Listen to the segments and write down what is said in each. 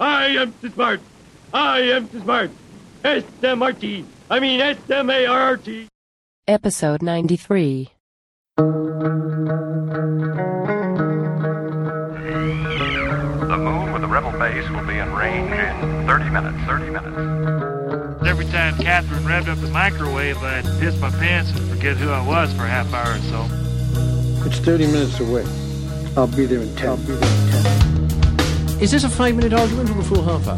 I am too smart. I am too smart. S-M-R-T. I mean S-M-A-R-T. Episode 93. The moon with the rebel base will be in range in 30 minutes. 30 minutes. Every time Catherine revved up the microwave, I'd piss my pants and forget who I was for a half hour or so. It's 30 minutes away. I'll be there in 10. I'll be there in 10. Is this a five minute argument or a full half hour?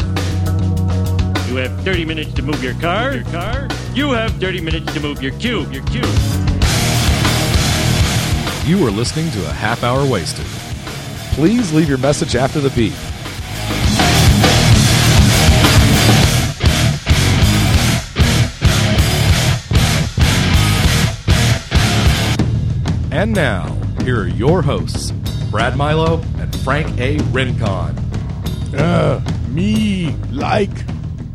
You have 30 minutes to move your car. Your car. You have 30 minutes to move your cube. Your cube. You are listening to a half hour wasted. Please leave your message after the beep. And now, here are your hosts, Brad Milo and Frank A. Rincon. Uh, me like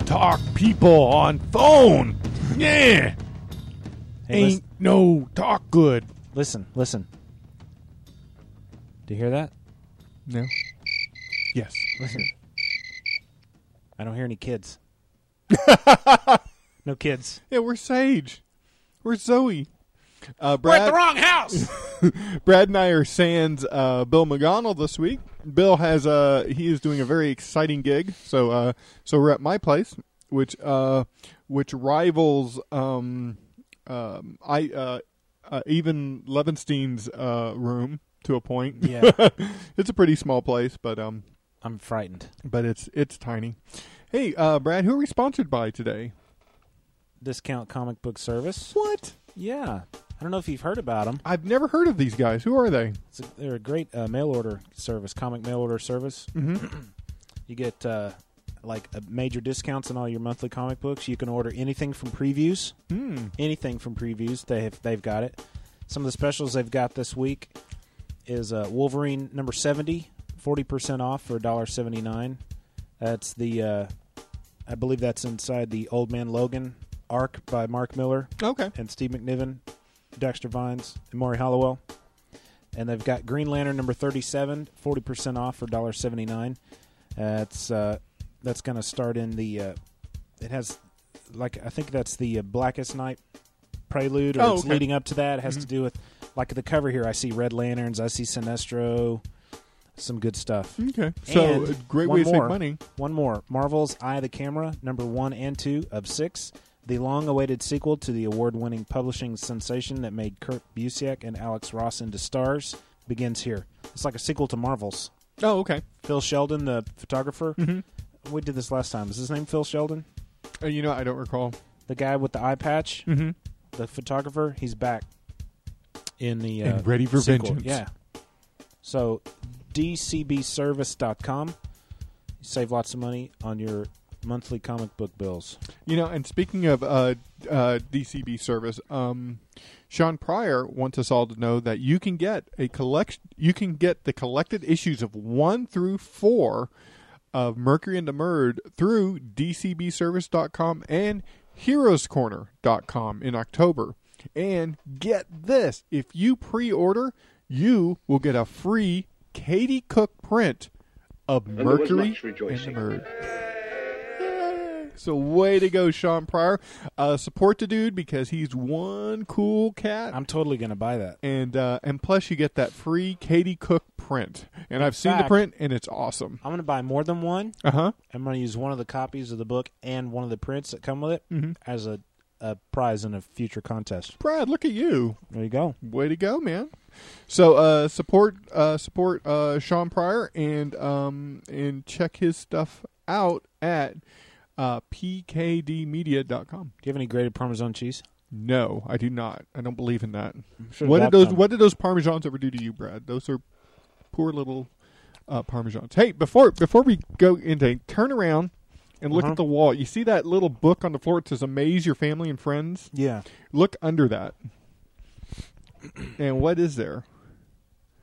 talk people on phone. Yeah. Hey, Ain't no talk good. Listen, listen. Do you hear that? No. Yes. Listen. I don't hear any kids. no kids. Yeah, we're Sage. We're Zoe. Uh, Brad, the wrong house. Brad and I are sans uh, Bill McGonnell this week. Bill has uh, he is doing a very exciting gig. So uh, so we're at my place, which uh, which rivals um, um, I uh, uh, even Levinstein's uh, room to a point. Yeah. it's a pretty small place, but um, I'm frightened. but it's it's tiny. Hey, uh, Brad, who are we sponsored by today? Discount comic book service. What? Yeah. I don't know if you've heard about them. I've never heard of these guys. Who are they? It's a, they're a great uh, mail order service, comic mail order service. Mm-hmm. You get uh, like a major discounts on all your monthly comic books. You can order anything from previews, Hmm. anything from previews. They have they've got it. Some of the specials they've got this week is uh, Wolverine number 70, 40% off for $1.79. That's the uh, I believe that's inside the Old Man Logan arc by Mark Millar Okay. and Steve McNiven, Dexter Vines, and Morry Hollowell. And they've got Green Lantern number 37, 40% off for $1.79. That's uh, that's going to start in the. Uh, it has, like, I think that's the uh, Blackest Night prelude, or Oh, it's okay. leading up to that. It has to do with, like, the cover here. I see Red Lanterns, I see Sinestro, some good stuff. Okay. So And a great way to more. save money. One more. Marvel's Eye of the Camera, number one and two of six. The long awaited sequel to the award winning publishing sensation that made Kurt Busiek and Alex Ross into stars begins here. It's like a sequel to Marvel's. Oh, okay. Phil Sheldon, the photographer. Mhm. We did this last time. Is his name Phil Sheldon? Uh, you know, I don't recall. The guy with the eye patch, Mm-hmm. the photographer, he's back in the uh, And ready for sequel. vengeance. Yeah. So, dcbservice.com. You save lots of money on your monthly comic book bills. You know, and speaking of uh, uh, DCB service, um, Sean Pryor wants us all to know that you can get a collection. You can get the collected issues of one through four of Mercury and the Murd through DCBService.com and HeroesCorner.com in October. And get this: if you pre-order, you will get a free Katie Cook print of there Mercury and the. Murd. So way to go, Sean Pryor. Uh, support the dude because he's one cool cat, I'm totally going to buy that. and uh, and plus you get that free Katie Cook print. And I've seen the print, and it's awesome. I'm going to buy more than one. Uh huh. I'm going to use one of the copies of the book and one of the prints that come with it Mhm. as a, a prize in a future contest. Brad, look at you. There you go. Way to go, man. So uh, support uh, support uh, Sean Pryor and um, and check his stuff out at uh, pkdmedia.com. Do you have any grated Parmesan cheese? No, I do not. I don't believe in that. Should've What did bought those some. What did those parmesans ever do to you, Brad? Those are poor little uh, parmesans. Hey, before before we go into turn around and look Uh-huh. at the wall. You see that little book on the floor? It says "Amaze Your Family and Friends." Yeah. Look under that. and what is there?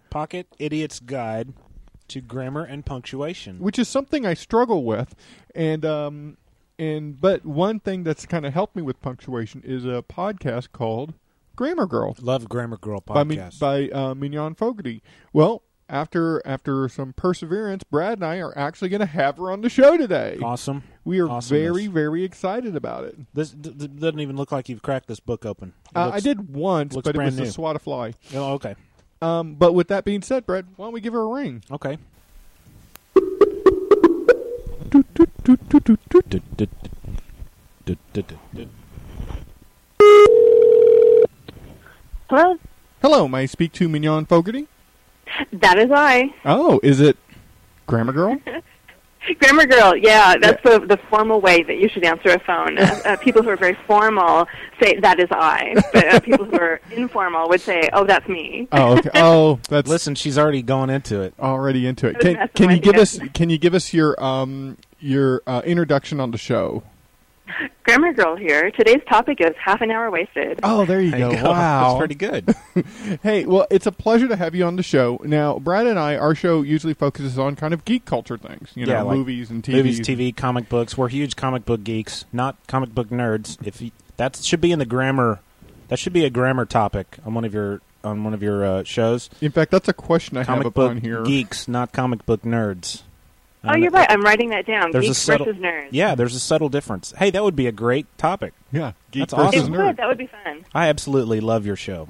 Pocket Idiot's Guide to Grammar and Punctuation. Which is something I struggle with, and um, and but one thing that's kind of helped me with punctuation is a podcast called Grammar Girl. Love Grammar Girl podcast. by uh, Mignon Fogarty. Well, after after some perseverance, Brad and I are actually going to have her on the show today. Awesome. We are Awesomeness. very very excited about it. This d- d- doesn't even look like you've cracked this book open. Uh, looks- I did once, but it was new. a swat of fly. Oh, okay. Um, but with that being said, Brad, why don't we give her a ring? Okay. Hello, Hello, may I speak to Mignon Fogarty? that is I. Oh, is it Grammar Girl? Grammar girl, yeah, that's the the formal way that you should answer a phone. Uh, uh, people who are very formal say that is I, but uh, people who are informal would say, "Oh, that's me." oh, okay. Oh, that's Listen, she's already gone into it. already into it. Can, can you with give us can you give us your um your uh, introduction on the show? Grammar girl here. Today's topic is half an hour wasted. Oh, there you There you go. go. Wow, That's pretty good. Hey, well, it's a pleasure to have you on the show. Now, Brad and I, our show usually focuses on kind of geek culture things, you know, Yeah, like movies and TV. Movies, TV, comic books. We're huge comic book geeks, not comic book nerds. If you, that should be in the grammar, that should be a grammar topic on one of your on one of your uh, shows. In fact, that's a question I comic have up book on here. geeks, not comic book nerds. Oh, Um, you're right. I'm writing that down. There's a subtle, versus nerds. Yeah, there's a subtle difference. Hey, that would be a great topic. Yeah, geek That's versus awesome. It nerd. would. That would be fun. I absolutely love your show.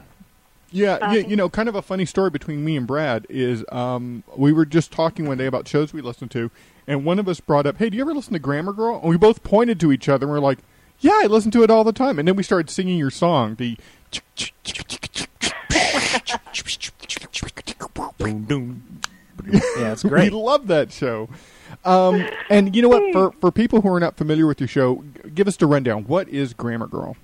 Yeah, Um, you, you know, kind of a funny story between me and Brad is um, we were just talking one day about shows we listen to, and one of us brought up, "Hey, do you ever listen to Grammar Girl?" And we both pointed to each other and we're like, "Yeah, I listen to it all the time." And then we started singing your song, the Yeah, it's great. we love that show. Um, and you know what? For for people who are not familiar with your show, g- give us the rundown. What is Grammar Girl?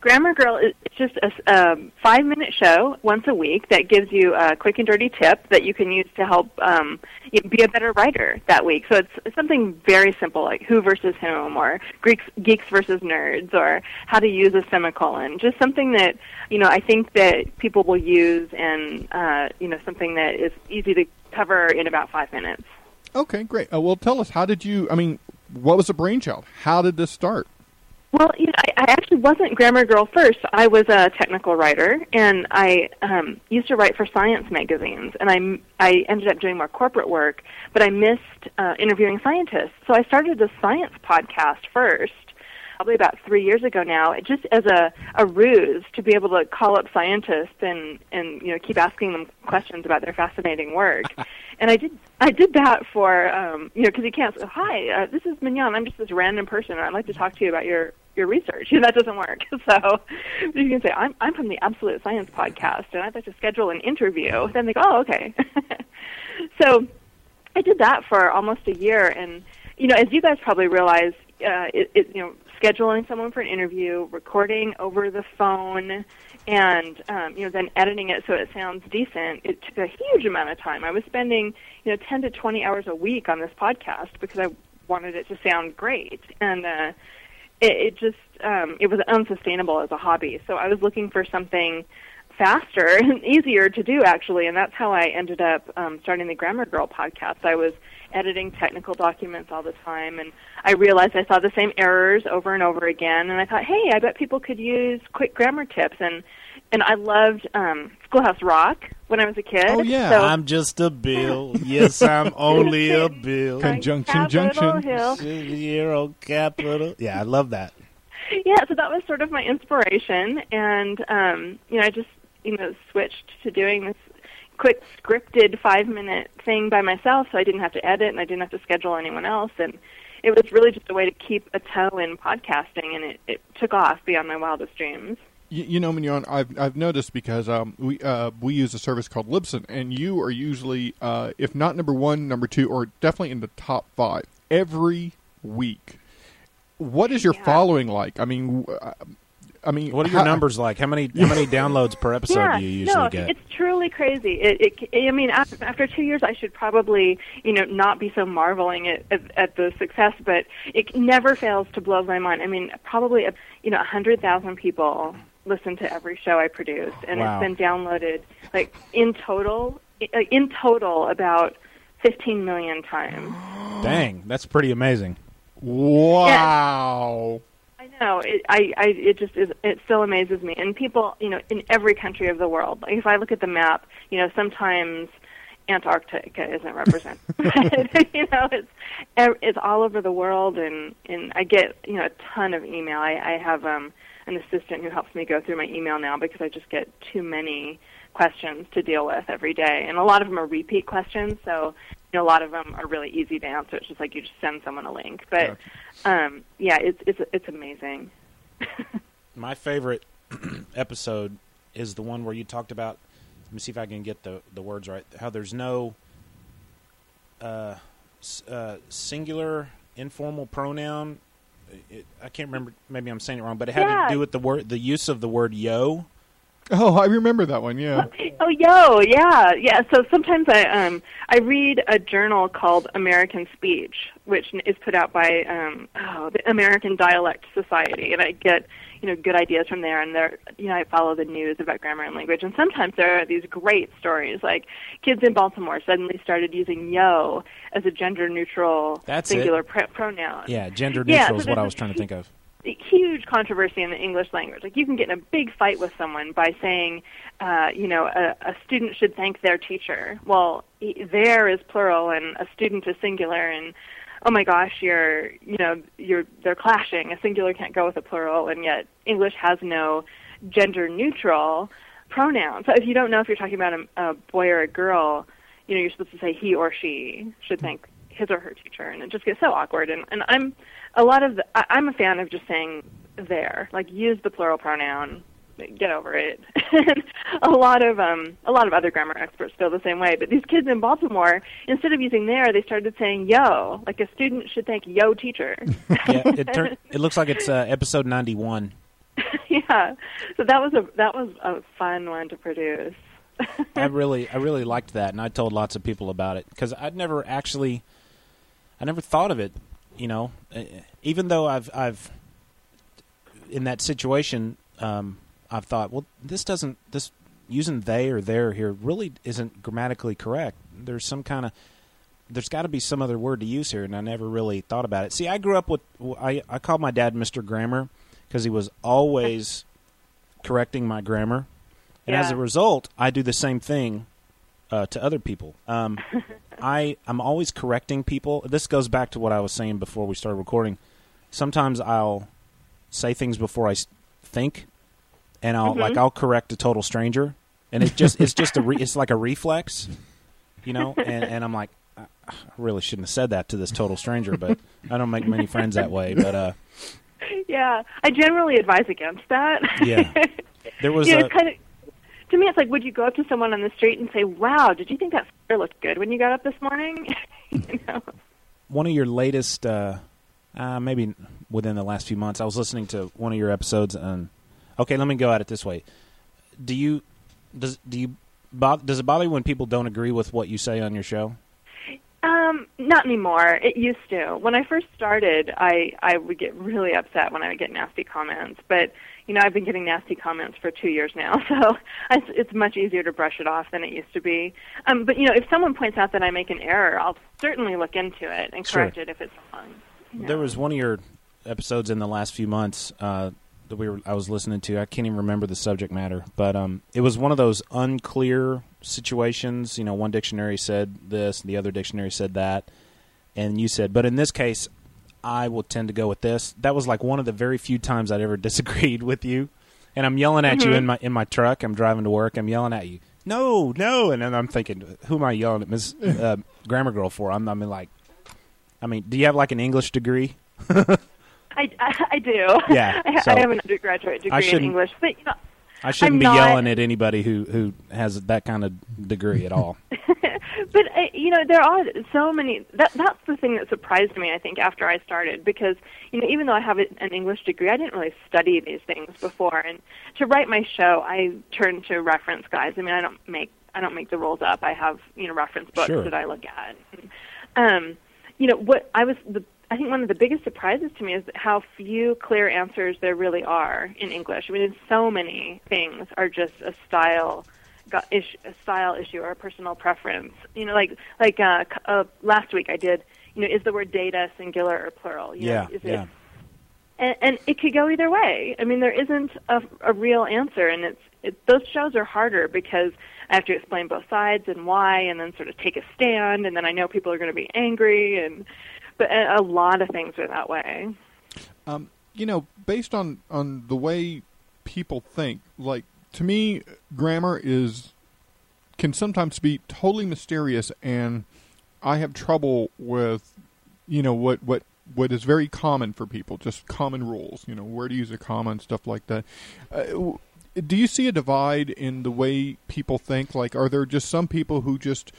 Grammar Girl is just a um, five minute show once a week that gives you a quick and dirty tip that you can use to help um, you be a better writer that week. So it's, it's something very simple like who versus whom, or Greeks, geeks versus nerds, or how to use a semicolon. Just something that you know I think that people will use, and uh, you know something that is easy to cover in about five minutes. Okay, great. Uh, well, tell us how did you? I mean, what was the brainchild? How did this start? Well, you know, I, I actually wasn't Grammar Girl first. I was a technical writer, and I um, used to write for science magazines. And I, I ended up doing more corporate work, but I missed uh, interviewing scientists. So I started a science podcast first, probably about three years ago now, just as a, a ruse to be able to call up scientists and, and you know keep asking them questions about their fascinating work. and I did I did that for um, you know because you can't say, hi uh, this is Mignon. I'm just this random person. And I'd like to talk to you about your your research. You know, that doesn't work. So you can say I'm I'm from the Absolute Science podcast and I'd like to schedule an interview. Then they go oh okay. So I did that for almost a year and you know as you guys probably realize uh, it, it you know scheduling someone for an interview recording over the phone and um, you know then editing it so it sounds decent it took a huge amount of time. I was spending you know 10 to 20 hours a week on this podcast because i wanted it to sound great. And uh it, it just um it was unsustainable as a hobby. So i was looking for something faster and easier to do actually. And that's how i ended up um starting the grammar girl podcast. I was editing technical documents all the time and i realized i saw the same errors over and over again and i thought hey i bet people could use quick grammar tips and and i loved um schoolhouse rock when i was a kid Oh, yeah. so I'm just a bill. Yes, I'm only a bill. Conjunction Capitol junction. Hill. Zero capital. Yeah, I love that. yeah, so that was sort of my inspiration, and um, you know, I just you know switched to doing this quick scripted five minute thing by myself, so I didn't have to edit and I didn't have to schedule anyone else, and it was really just a way to keep a toe in podcasting, and it, it took off beyond my wildest dreams. You, you know, Mignon, I've I've noticed because um, we uh, we use a service called Libsyn, and you are usually, uh, if not number one, number two, or definitely in the top five every week. What is your Yeah. following like? I mean, uh, I mean, What are your how- numbers like? How many how many downloads per episode yeah, do you usually no, get? it's truly crazy. It, it, I mean, after, after two years, I should probably, you know, not be so marveling at, at, at the success, but it never fails to blow my mind. I mean, probably, uh, you know, a hundred thousand people listen to every show I produce, and Wow. it's been downloaded like in total, in total, about fifteen million times. Dang, that's pretty amazing. Wow. I know. It, I, I, it just is. It still amazes me. And people, you know, in every country of the world. Like if I look at the map, you know, sometimes Antarctica isn't represented. you know, it's it's all over the world, and and I get you know a ton of email. I, I have um, an assistant who helps me go through my email now because I just get too many questions to deal with every day, and a lot of them are repeat questions. So you know, a lot of them are really easy to answer. It's just like you just send someone a link. But um, yeah, it's it's it's amazing. My favorite episode is the one where you talked about. Let me see if I can get the the words right. How there's no uh, uh, singular informal pronoun. It, I can't remember. Maybe I'm saying it wrong, but it had Yeah. to do with the word, the use of the word "yo." Oh, I remember that one. Yeah. Oh, yo, yeah, yeah. So sometimes I um I read a journal called American Speech, which is put out by um oh, the American Dialect Society, and I get you know good ideas from there. And there, you know, I follow the news about grammar and language, and sometimes there are these great stories, like kids in Baltimore suddenly started using yo as a gender neutral That's singular pr- pronoun. Yeah, gender Yeah, neutral so is what I was trying to think of. Huge controversy in the English language. Like you can get in a big fight with someone by saying, uh, you know, a, a student should thank their teacher. Well, there is plural and a student is singular, and oh my gosh, you're, you know, you're they're clashing. A singular can't go with a plural, and yet English has no gender neutral pronoun. So if you don't know if you're talking about a, a boy or a girl, you know, you're supposed to say he or she should thank his or her teacher, and it just gets so awkward. And, and I'm a lot of the, I, I'm a fan of just saying there, like use the plural pronoun, get over it. a lot of um, a lot of other grammar experts feel the same way. But these kids in Baltimore, instead of using there, they started saying yo, like a student should thank yo teacher. Yeah, it turn, it looks like it's uh, episode ninety one. yeah, so that was a that was a fun one to produce. I really, I really liked that, and I told lots of people about it because I'd never actually, I never thought of it. You know, Uh, even though I've, I've, in that situation, um, I've thought, well, this doesn't, this using they or their here really isn't grammatically correct. There's some kind of, there's got to be some other word to use here, and I never really thought about it. See, I grew up with, I, I called my dad Mr. Grammar because he was always correcting my grammar. And as a result, I do the same thing uh, to other people. Um, I I'm always correcting people. This goes back to what I was saying before we started recording. Sometimes I'll say things before I think, and I'll Mhm. like I'll correct a total stranger, and it's just it's just a re- it's like a reflex, you know. And, and I'm like, I I really shouldn't have said that to this total stranger, but I don't make many friends that way. But uh, yeah, I generally advise against that. Yeah. there was you know, a kind of to me, it's like, would you go up to someone on the street and say, "Wow, did you think that sweater looked good when you got up this morning?" you know? one of your latest, uh, uh, maybe within the last few months, I was listening to one of your episodes, and okay, let me go at it this way: Do you does do you does it bother you when people don't agree with what you say on your show? Um, not anymore. It used to. When I first started, I I would get really upset when I would get nasty comments. But you know, I've been getting nasty comments for two years now, so it's, it's much easier to brush it off than it used to be. Um, but you know, if someone points out that I make an error, I'll certainly look into it and Sure. correct it if it's wrong. you know. There was one of your episodes in the last few months uh, that we were I was listening to. I can't even remember the subject matter, but um, it was one of those unclear situations. You know, one dictionary said this, the other dictionary said that, and you said, but in this case, I will tend to go with this. That was like one of the very few times I'd ever disagreed with you. And I'm yelling at you Mhm. in my in my truck. I'm driving to work. I'm yelling at you. No, no, and then I'm thinking, who am I yelling at Miss uh, Grammar Girl for? I'm, I mean, like, I mean, do you have like an English degree? I, I, I do. Yeah, I, so- I have an undergraduate degree in English, but you know, I shouldn't I'm be not- yelling at anybody who who has that kind of degree at all. but uh, you know there are so many that that's the thing that surprised me i think after i started because you know even though i have an english degree i didn't really study these things before and to write my show i turned to reference guides i mean i don't make i don't make the rules up i have you know reference books Sure. that i look at um you know what i was the I think one of the biggest surprises to me is how few clear answers there really are in English. I mean, so many things are just a style got ish, a style issue or a personal preference. You know, like like uh, uh, last week I did. You know, is the word data singular or plural? You yeah, know, is yeah. It, and, and it could go either way. I mean, there isn't a, a real answer, and it's it, those shows are harder because I have to explain both sides and why, and then sort of take a stand, and then I know people are going to be angry, and but a a lot of things are that way. Um, you know, based on on the way people think, like to me, grammar is can sometimes be totally mysterious, and I have trouble with, you know, what what what is very common for people, just common rules. You know, where to use a comma and stuff like that. Uh, do you see a divide in the way people think? Like, are there just some people who just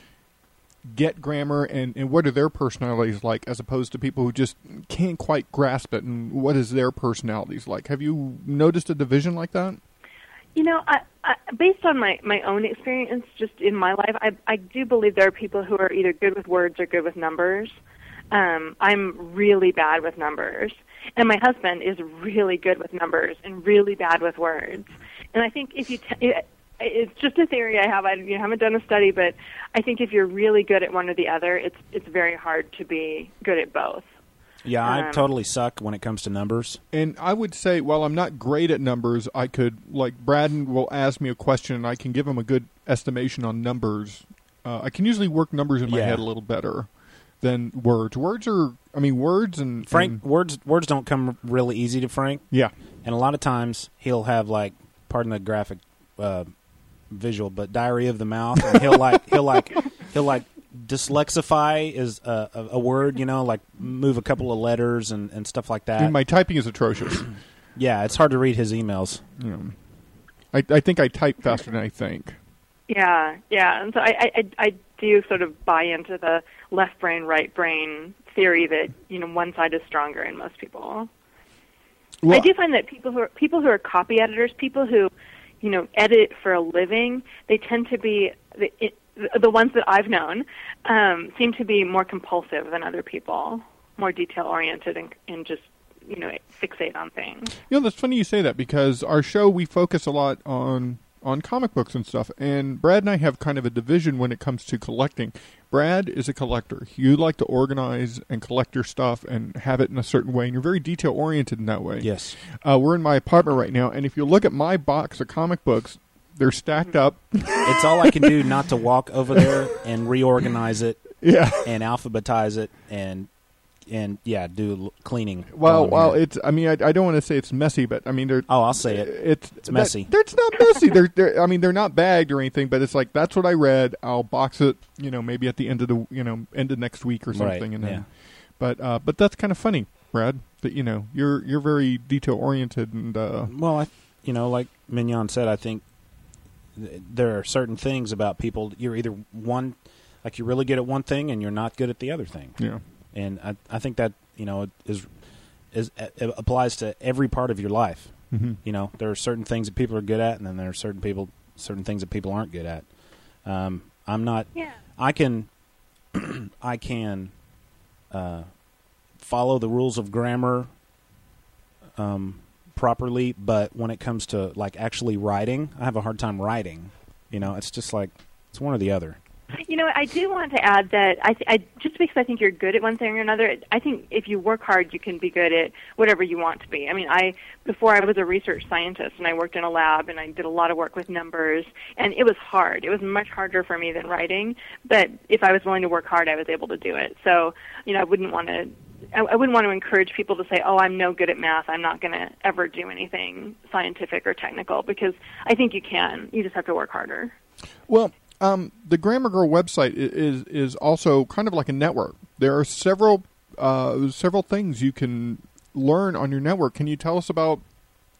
get grammar and, and what are their personalities like as opposed to people who just can't quite grasp it and what is their personalities like have you noticed a division like that You know, I, I, based on my my own experience, just in my life, I I do believe there are people who are either good with words or good with numbers. Um, I'm really bad with numbers, and my husband is really good with numbers and really bad with words. And I think if you, t- it's just a theory I have. I you know, haven't done a study, but I think if you're really good at one or the other, it's it's very hard to be good at both. Yeah, I Um, totally suck when it comes to numbers. and i would say while i'm not great at numbers i could like braden will ask me a question and i can give him a good estimation on numbers uh, i can usually work numbers in my Yeah. head a little better than words words are i mean words and Frank, and- words words don't come really easy to Frank. yeah and a lot of times he'll have like, pardon the graphic uh, visual, but Diary of the mouth, and he'll like he'll like he'll like dyslexify is a, a, a word, you know, like move a couple of letters and, and stuff like that. and my typing is atrocious yeah, it's hard to read his emails. you know I, I think i type faster than i think Yeah, yeah, and so I, I, I I do sort of buy into the left brain, right brain theory that you know one side is stronger in most people. I do find that people who are people who are copy editors, people who you know edit for a living, they tend to be the it, the ones that I've known um, seem to be more compulsive than other people, more detail oriented and, and just you know fixate on things. You know, that's funny you say that because our show we focus a lot on on comic books and stuff, and Brad and I have kind of a division when it comes to collecting. Brad is a collector. You like to organize and collect your stuff and have it in a certain way, and you're very detail oriented in that way. Yes. Uh, we're in my apartment right now, and if you look at my box of comic books, they're stacked up. It's all I can do not to walk over there and reorganize it, Yeah. and alphabetize it, and and yeah, do cleaning. Well, well, it's. I mean, I, I don't want to say it's messy, but I mean, they're. oh, I'll say it. It's It's messy. That, it's not messy. they're, they're. I mean, they're not bagged or anything, but it's like that's what I read. I'll box it. You know, maybe at the end of the you know end of next week or Right, something, and then. yeah. But uh, but that's kind of funny, Brad. That you know you're you're very detail oriented and uh, Well, I, you know, like Mignon said, I think th- there are certain things about people. You're either one, like you're really good at one thing, and you're not good at the other thing. yeah. And I, I think that you know is is it applies to every part of your life. Mhm. You know, there are certain things that people are good at, and then there are certain people, certain things that people aren't good at. Um, I'm not. Yeah. I can, I can, uh, follow the rules of grammar, um, properly, but when it comes to like actually writing, I have a hard time writing. You know, it's just like it's one or the other. You know, I do want to add that I, th- I just because I think you're good at one thing or another, I think if you work hard, you can be good at whatever you want to be. I mean, I before I was a research scientist and I worked in a lab and I did a lot of work with numbers, and it was hard. It was much harder for me than writing, but if I was willing to work hard, I was able to do it. So, you know, I wouldn't want to. I I wouldn't want to encourage people to say, "Oh, I'm no good at math. I'm not going to ever do anything scientific or technical," because I think you can. You just have to work harder. Well, um, the Grammar Girl website is is also kind of like a network. There are several uh, several things you can learn on your network. Can you tell us about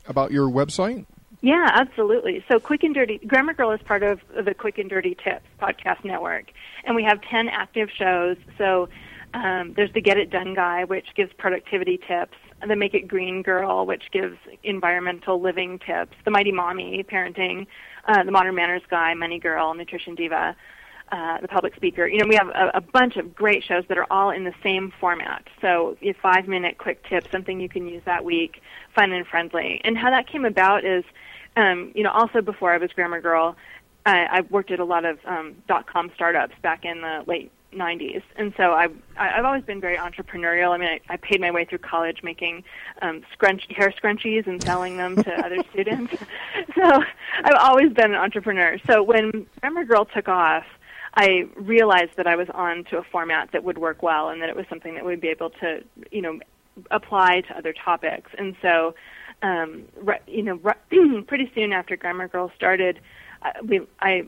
about your website? Yeah, absolutely. So, Quick and Dirty Grammar Girl is part of the Quick and Dirty Tips podcast network, and we have ten active shows. So, um, there's the Get It Done guy, which gives productivity tips. The Make It Green Girl, which gives environmental living tips. The Mighty Mommy, parenting. Uh, the Modern Manners guy, Money Girl, Nutrition Diva. Uh, the public speaker. You know, we have a, a bunch of great shows that are all in the same format. So, five minute quick tip, something you can use that week, fun and friendly. And how that came about is, um, you know, also before I was Grammar Girl, I, I worked at a lot of um, dot com startups back in the late 90s, and so I've I've always been very entrepreneurial. I mean, I, I paid my way through college making um, scrunch hair scrunchies and selling them to other students. So I've always been an entrepreneur. So when Grammar Girl took off, I realized that I was on to a format that would work well, and that it was something that would be able to, you know, apply to other topics. And so, um, re- you know, re- pretty soon after Grammar Girl started, uh, we I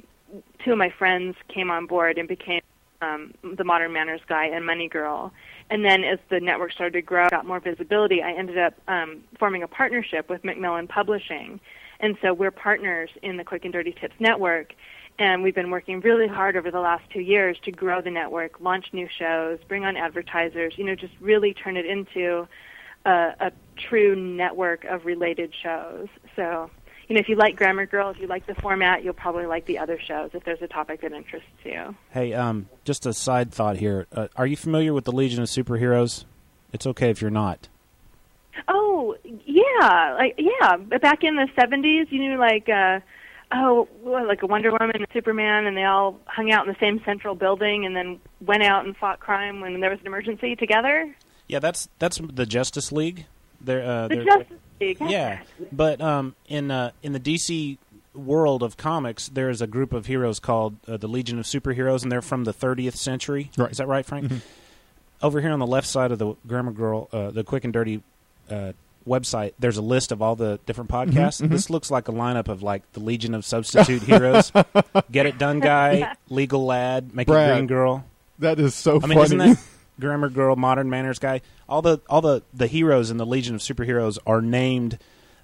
two of my friends came on board and became um, the Modern Manners guy and Money Girl. And then as the network started to grow, got more visibility, I ended up um, forming a partnership with Macmillan Publishing. And so we're partners in the Quick and Dirty Tips network. And we've been working really hard over the last two years to grow the network, launch new shows, bring on advertisers, you know, just really turn it into a, a true network of related shows. So you know, if you like Grammar Girl, if you like the format, you'll probably like the other shows if there's a topic that interests you. Hey, um, just a side thought here. Uh, are you familiar with the Legion of Superheroes? It's okay if you're not. Oh, yeah, like yeah, back in the 70s, you knew like uh oh, like a Wonder Woman and Superman and they all hung out in the same central building and then went out and fought crime when there was an emergency together. Yeah, that's that's the Justice League. They're, uh, The they're- Justice League. Yeah, but um, in uh, in the DC world of comics, there is a group of heroes called uh, the Legion of Superheroes, and they're from the 30th century. Right. Is that right, Frank? Mhm. Over here on the left side of the Grammar Girl, uh, the Quick and Dirty uh, website, there's a list of all the different podcasts. mhm. This looks like a lineup of like the Legion of Substitute Heroes, Get It Done Guy, Legal Lad, Make It Brad, Green Girl. That is so I mean, funny. isn't that Grammar Girl, Modern Manners Guy? All the all the, the heroes in the Legion of Superheroes are named.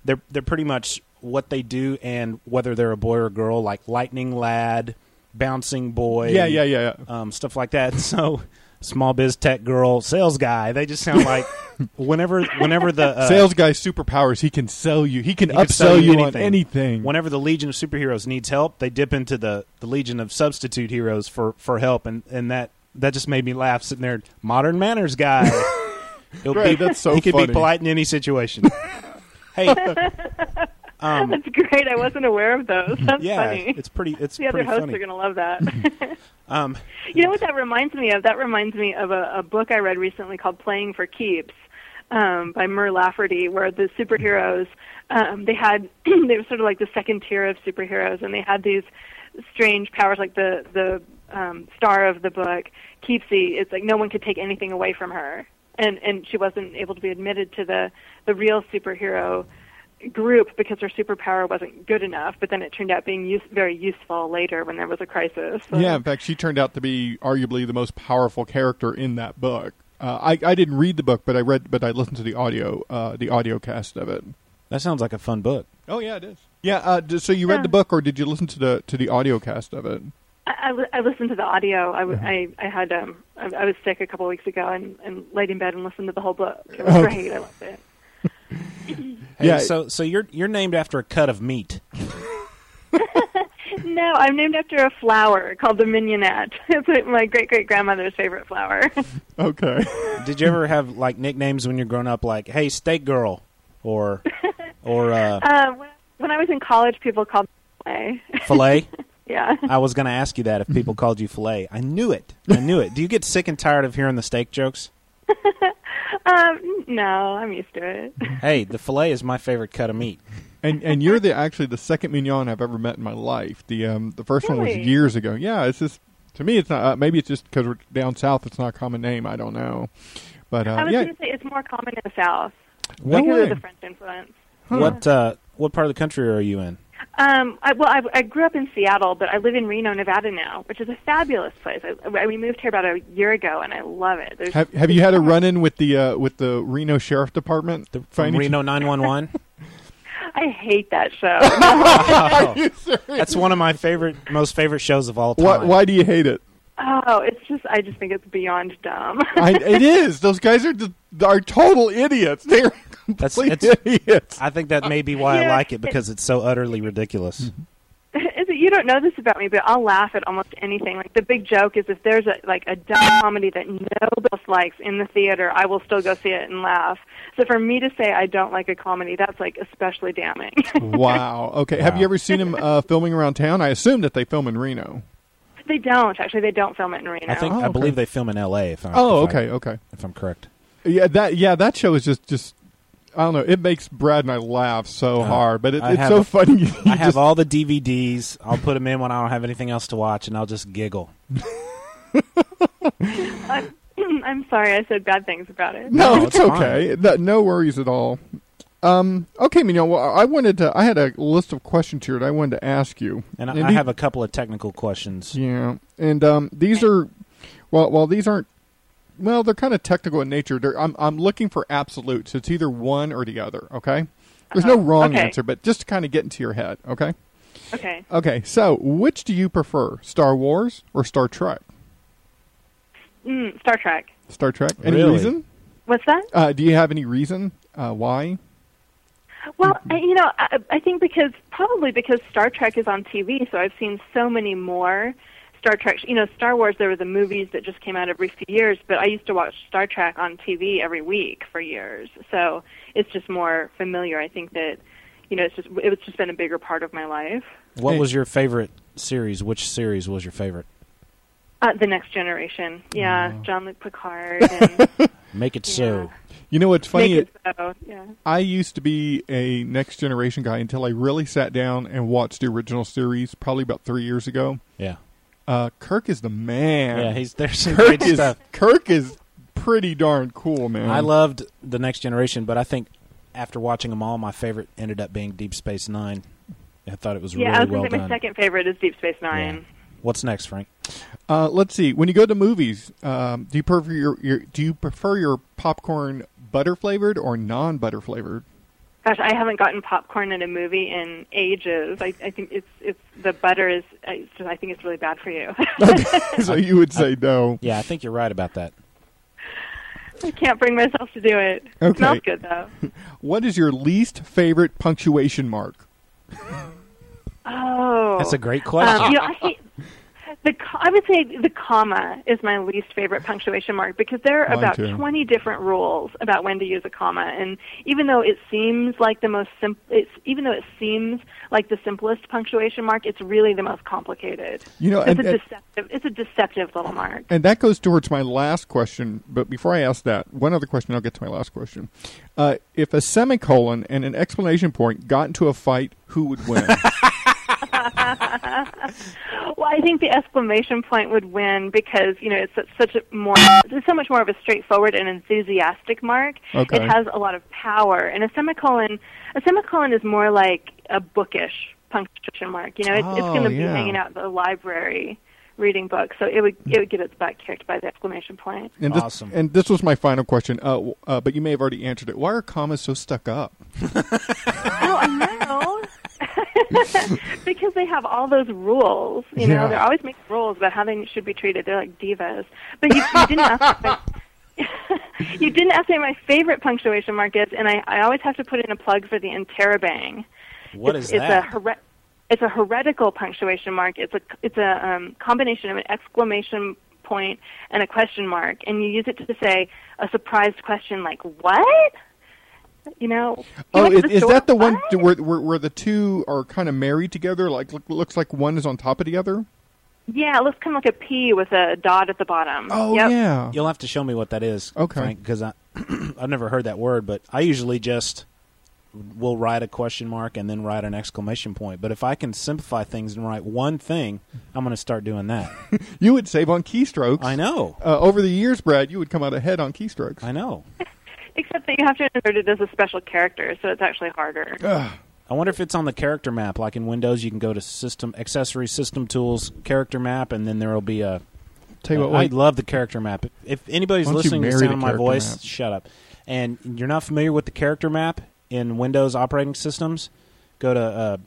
They're they're pretty much what they do and whether they're a boy or a girl, like Lightning Lad, Bouncing Boy, Yeah, yeah, yeah, um, stuff like that. So. Small biz tech girl, sales guy. They just sound like whenever whenever the uh, Sales guy's superpowers, he can sell you. He can he can upsell sell you, on anything. anything. Whenever the Legion of Superheroes needs help, they dip into the, the Legion of Substitute Heroes for, for help, and, and that that just made me laugh sitting there. Modern manners guy. He'll Right, be- that's so He could funny. be polite in any situation. hey, um, That's great. I wasn't aware of those. That's yeah, funny. it's pretty. It's the other pretty hosts funny. are going to love that. Um, you know what that reminds me of? That reminds me of a, a book I read recently called Playing for Keeps um, by Mur Lafferty, where the superheroes um, they had they were sort of like the second tier of superheroes, and they had these strange powers, like the the um, star of the book, Keepsie. It's like no one could take anything away from her, and and she wasn't able to be admitted to the the real superhero group because her superpower wasn't good enough. But then it turned out being use, very useful later when there was a crisis. So- Yeah, in fact, she turned out to be arguably the most powerful character in that book. Uh, I I didn't read the book, but I read, but I listened to the audio, uh, the audio cast of it. that sounds like a fun book. Oh yeah, it is. Yeah. Uh, d- so you Yeah. read the book, or did you listen to the to the audio cast of it? I, I listened to the audio. i i had um I, I was sick a couple of weeks ago and, and laid in bed and listened to the whole book. It was Okay. great. I loved it. Hey, Yeah. So so you're you're named after a cut of meat. No, I'm named after a flower called the mignonette. It's like my great great grandmother's favorite flower. Okay. Did you ever have like nicknames when you're growing up, like "Hey, steak girl," or or uh, um, when, when I was in college, people called me filet. fillet? Yeah. I was going to ask you that if people called you fillet. I knew it. I knew it. Do you get sick and tired of hearing the steak jokes? Um, no, I'm used to it. Hey, the fillet is my favorite cut of meat. And and you're the actually the second mignon I've ever met in my life. The um the first one was years ago. Yeah, it's just to me it's not. Uh, maybe it's just because we're down south. It's not a common name. I don't know. But uh, I was yeah, going to say it's more common in the South no because way. of the French influence. What uh, what part of the country are you in? Um, I, well, I, I grew up in Seattle, but I live in Reno, Nevada now, which is a fabulous place. I, I, we moved here about a year ago, and I love it. There's, Have Have you had a run in with the uh, with the Reno Sheriff Department? The From Reno 911? I hate that show. Oh, that's one of my favorite, most favorite shows of all time. Why, why do you hate it? oh, it's just I just think it's beyond dumb. I, it is. Those guys are just, are total idiots. They're That's complete it's, idiots. I think that may be why I like it because it's so utterly ridiculous. Mm-hmm. Is it, you don't know this about me, but I'll laugh at almost anything. Like the big joke is if there's a like a dumb comedy that nobody else likes in the theater, I will still go see it and laugh. So for me to say I don't like a comedy, that's like especially damning. wow. Okay. Have you ever seen them uh, filming around town? I assume that they film in Reno. They don't actually. They don't film it in Reno. I think Oh, I believe they film in L.A. If I, Oh, if I- okay, okay. if I'm correct. Yeah, that yeah, that show is just just I don't know. It makes Brad and I laugh so Uh, hard, but it, it's so a- funny. You I have just- all the DVDs. I'll put them in when I don't have anything else to watch, and I'll just giggle. I'm, I'm sorry. I said bad things about it. no, No, it's, it's okay. That- no worries at all. Um, okay, Mignon. Well, I wanted to. I had a list of questions here that I wanted to ask you, And I, And I the- have a couple of technical questions. Yeah, and um, these are well, well, these aren't. Well, they're kind of technical in nature. They're, I'm I'm looking for absolutes. It's either one or the other. Okay. There's no Uh-huh. wrong Okay. answer, but just to kind of get into your head. Okay. Okay. Okay. So, which do you prefer, Star Wars or Star Trek? Mm, Star Trek. Star Trek. Any Really? reason? What's that? Uh, do you have any reason uh, why? Well, I, you know, I, I think because probably because Star Trek is on TV, so I've seen so many more Star Trek. You know, Star Wars. There were the movies that just came out every few years, but I used to watch Star Trek on TV every week for years. So it's just more familiar. I think that you know, it's just it's just been a bigger part of my life. What was your favorite series? Which series was your favorite? Uh, the Next Generation, yeah, John Luc Picard, and Make it so. You know what's funny? Make it so, yeah. I used to be a Next Generation guy until I really sat down and watched the original series, probably about three years ago. Yeah. Uh, Kirk is the man. Yeah, he's there's some Kirk great is stuff. Kirk is pretty darn cool, man. I loved the Next Generation, but I think after watching them all, my favorite ended up being Deep Space Nine. I thought it was Yeah, I really was well gonna say my second favorite is Deep Space Nine. What's next, Frank? Uh, let's see. When you go to movies, um, do you prefer your, your do you prefer your popcorn butter flavored or non butter flavored? Gosh, I haven't gotten popcorn in a movie in ages. I, I think it's it's the butter is. I, it's just, I think it's really bad for you. so you would say no. Yeah, I think you're right about that. I can't bring myself to do it. It Okay. smells good though. What is your least favorite punctuation mark? Oh, That's a great question. Um, you know, I hate the. I would say the comma is my least favorite punctuation mark because there are Mine about too. twenty different rules about when to use a comma, and even though it seems like the most sim- it's even though it seems like the simplest punctuation mark, it's really the most complicated. You know, it's and- a and- deceptive. It's a deceptive little mark. And that goes towards my last question. But before I ask that, one other question, I'll get to my last question. Uh, if a semicolon and an explanation point got into a fight, who would win? Well, I think the exclamation point would win because you know it's such, such a more it's so much more of a straightforward and enthusiastic mark. Okay. It has a lot of power, and a semicolon a semicolon is more like a bookish punctuation mark. You know, it's, it's Oh, going to be hanging out at the library reading books, so it would it would get its butt kicked by the exclamation point. And this, Awesome. And this was my final question. Uh, uh, but you may have already answered it. Why are commas so stuck up? Oh, I know. because they have all those rules. You know, Yeah. they're always making rules about how they should be treated. They're like divas. But you, you didn't ask. Me, you didn't ask me my favorite punctuation mark is, and I, I always have to put in a plug for the interrobang. What it's, is it's that? A here- it's a heretical punctuation mark. It's a it's a um, combination of an exclamation point and a question mark, and you use it to say a surprised question like "What?" You know. Oh, is, is that the one What? to where, where where the two are kind of married together? Like look, looks like one is on top of the other. Yeah, it looks kind of like a P with a dot at the bottom. Oh yep. yeah. You'll have to show me what that is, Okay. Because I I've never heard that word, but I usually just will write a question mark and then write an exclamation point. But if I can simplify things and write one thing, I'm going to start doing that. You would save on keystrokes. I know. Uh, over the years, Brad, you would come out ahead on keystrokes. I know. Except that you have to insert it as a special character, so it's actually harder. Ugh. I wonder if it's on the character map. Like in Windows, you can go to System Accessories, System Tools, Character Map, and then there will be a. Tell you what, I wait. love the character map. If anybody's Why don't you listening to the marry sound the of my character voice, map? shut up. And you're not familiar with the character map in Windows operating systems, go to uh,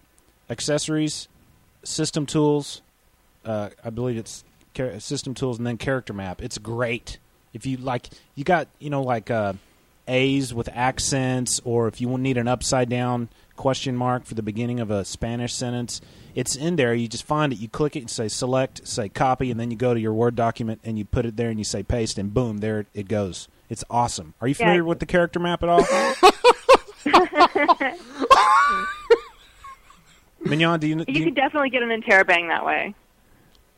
Accessories, System Tools. Uh, I believe it's char- System Tools and then Character Map. It's great. If you like, you got you know like uh, A's with accents, or if you need an upside down question mark for the beginning of a Spanish sentence, it's in there. You just find it, you click it, and say select, say copy, and then you go to your Word document and you put it there and you say paste, and boom, there it goes. It's awesome. Are you Yeah. familiar with the character map at all? Mignon, do you, do You you could definitely get an interrobang that way.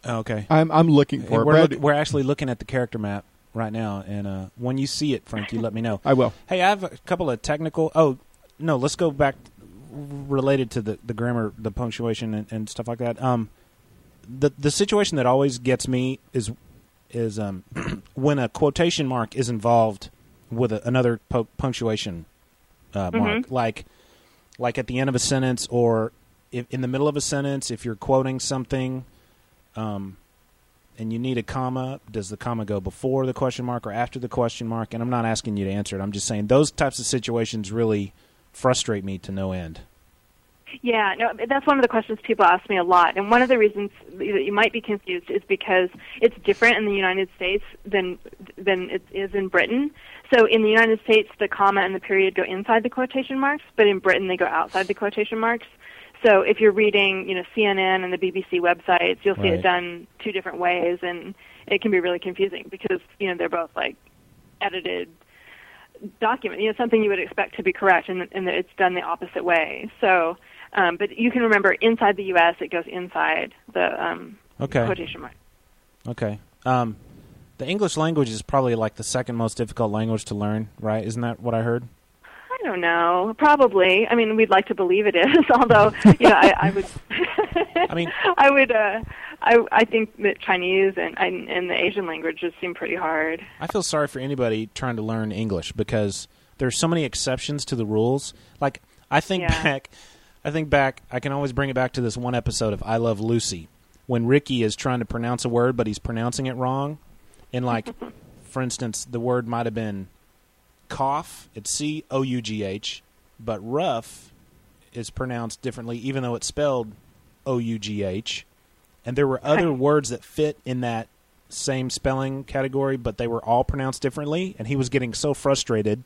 Oh, okay. I'm I'm looking for it. we're, Brad, look- we're actually looking at the character map right now, and uh, when you see it, Frank, you let me know. I will. Hey, I have a couple of technical. Oh no, let's go back related to the, the grammar, the punctuation, and, and stuff like that. Um, the the situation that always gets me is is um, when a quotation mark is involved with a, another po- punctuation uh, mark, like like at the end of a sentence or if, in the middle of a sentence. If you're quoting something, um, and you need a comma, does the comma go before the question mark or after the question mark? And I'm not asking you to answer it. I'm just saying those types of situations really frustrate me to no end. Yeah, no, that's one of the questions people ask me a lot. And one of the reasons that you might be confused is because it's different in the United States than than it is in Britain. So in the United States, the comma and the period go inside the quotation marks, but in Britain they go outside the quotation marks. So if you're reading, you know, CNN and the BBC websites, you'll see Right. it done two different ways, and it can be really confusing because you know they're both like edited document, you know, something you would expect to be correct, and, and it's done the opposite way. So, um, but you can remember inside the U.S., it goes inside the um, Okay. quotation mark. Okay. Um, the English language is probably like the second most difficult language to learn, right? Isn't that what I heard? I don't know. Probably. I mean, we'd like to believe it is, although you know, I, I would. I mean, I would. Uh, I I think that Chinese and and, and the Asian languages seem pretty hard. I feel sorry for anybody trying to learn English because there's so many exceptions to the rules. Like I think Yeah. back, I think back. I can always bring it back to this one episode of I Love Lucy when Ricky is trying to pronounce a word but he's pronouncing it wrong. And like, for instance, the word might have been cough. It's C O U G H, but rough is pronounced differently, even though it's spelled O U G H. And there were other words that fit in that same spelling category, but they were all pronounced differently. And he was getting so frustrated.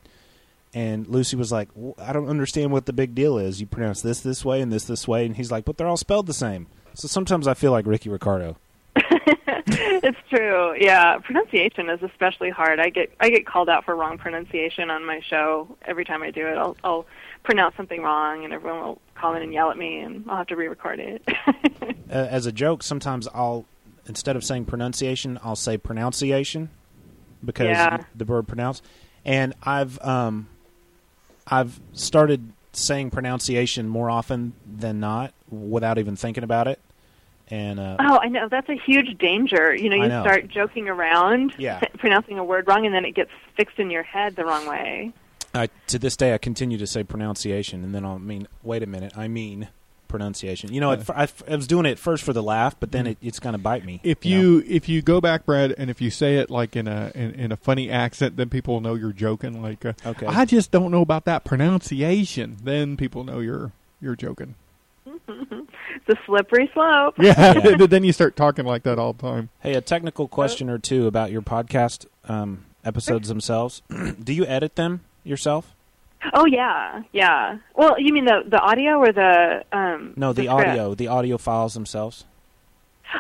And Lucy was like, "W- I don't understand what the big deal is. You pronounce this this way and this this way. And he's like, but they're all spelled the same. So sometimes I feel like Ricky Ricardo. it's true. Yeah, pronunciation is especially hard. I get I get called out for wrong pronunciation on my show every time I do it. I'll I'll pronounce something wrong, and everyone will call in and yell at me, and I'll have to re-record it. Uh, as a joke, sometimes I'll, instead of saying pronunciation, I'll say pronunciation because Yeah. the word pronounce. And I've um, I've started saying pronunciation more often than not without even thinking about it. And uh, oh, I know that's a huge danger. You know, you know. start joking around, Yeah. s- pronouncing a word wrong, and then it gets fixed in your head the wrong way. I, to this day, I continue to say pronunciation, and then I'll mean, wait a minute, I mean pronunciation. You know, at fir- I, I was doing it first for the laugh, but then it, it's going to bite me. If know? you if you go back, Brad, and if you say it like in a in, in a funny accent, then people know you're joking. Like, uh, Okay. I just don't know about that pronunciation. Then people know you're you're joking. It's a slippery slope. Yeah. then you start talking like that all the time. Hey, a technical question or two about your podcast um, episodes themselves. Do you edit them yourself? Oh yeah, yeah. Well, you mean the the audio or the um? No, the, script? audio, the audio files themselves.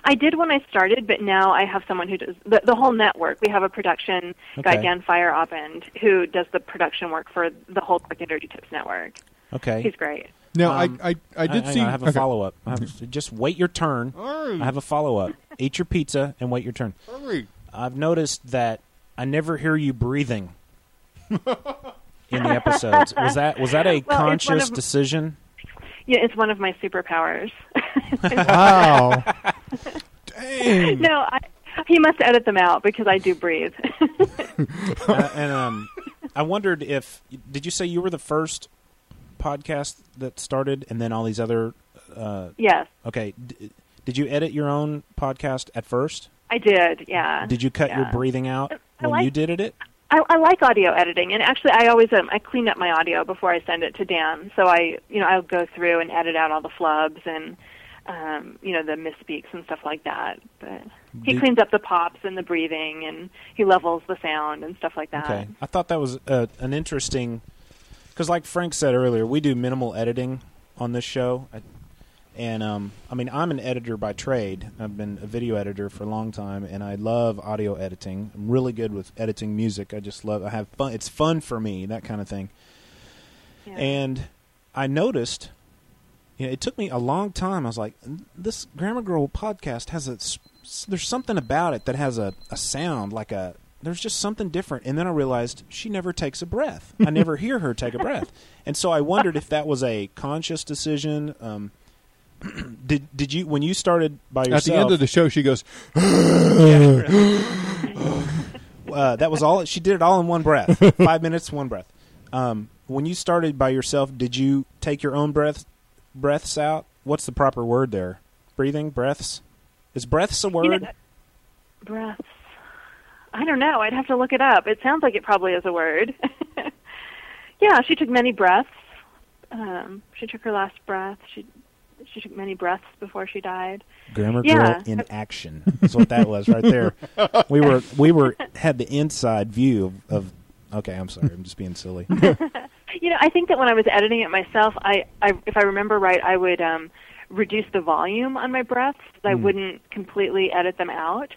I did when I started, but now I have someone who does the, the whole network. We have a production guy, Okay. Dan Feierabend, who does the production work for the whole Quick and Dirty Tips network. Okay. He's great. Now, Um, I, I I did hang see. on, I have a okay. follow up. Just wait your turn. Hurry. I have a follow up. Eat your pizza and wait your turn. Hurry. I've noticed that I never hear you breathing in the episodes. Was that was that a Well, one conscious of- decision? Yeah, it's one of my superpowers. Wow. Dang. no, I, he must edit them out because I do breathe. Uh, and um, I wondered if did you say you were the first podcast that started, and then all these other? Uh, yes, okay, D- did you edit your own podcast at first? I did. Yeah. Did you cut your breathing out I when like- you did it? I, I like audio editing, and actually, I always um, I clean up my audio before I send it to Dan. So I, you know, I'll go through and edit out all the flubs and, um, you know, the misspeaks and stuff like that. But he cleans up the pops and the breathing, and he levels the sound and stuff like that. Okay, I thought that was uh, an interesting because, like Frank said earlier, we do minimal editing on this show, I, and um, I mean, I'm an editor by trade. I've been a video editor for a long time, and I love audio editing. I'm really good with editing music. I just love. I have fun. It's fun for me, that kind of thing. Yeah. And I noticed you know, it took me a long time. I was like, this Grammar Girl podcast has a. there's something about it that has a, a sound like a there's just something different. And then I realized she never takes a breath. I never hear her take a breath, and so I wondered if that was a conscious decision. Um, did did you when you started by yourself? At the end of the show, she goes, uh, that was all. She did it all in one breath. Five minutes, one breath. Um, when you started by yourself, did you take your own breath breaths out? What's the proper word there? Breathing, breaths. Is breaths a You know, word? that- breaths. I don't know. I'd have to look it up. It sounds like it probably is a word. yeah, she took many breaths. Um, she took her last breath. She she took many breaths before she died. Grammar Yeah. girl in action. That's what that was right there. We were we were had the inside view of, of. Okay, I'm sorry. I'm just being silly. You know, I think that when I was editing it myself, I, I if I remember right, I would um, reduce the volume on my breaths. I Hmm. wouldn't completely edit them out.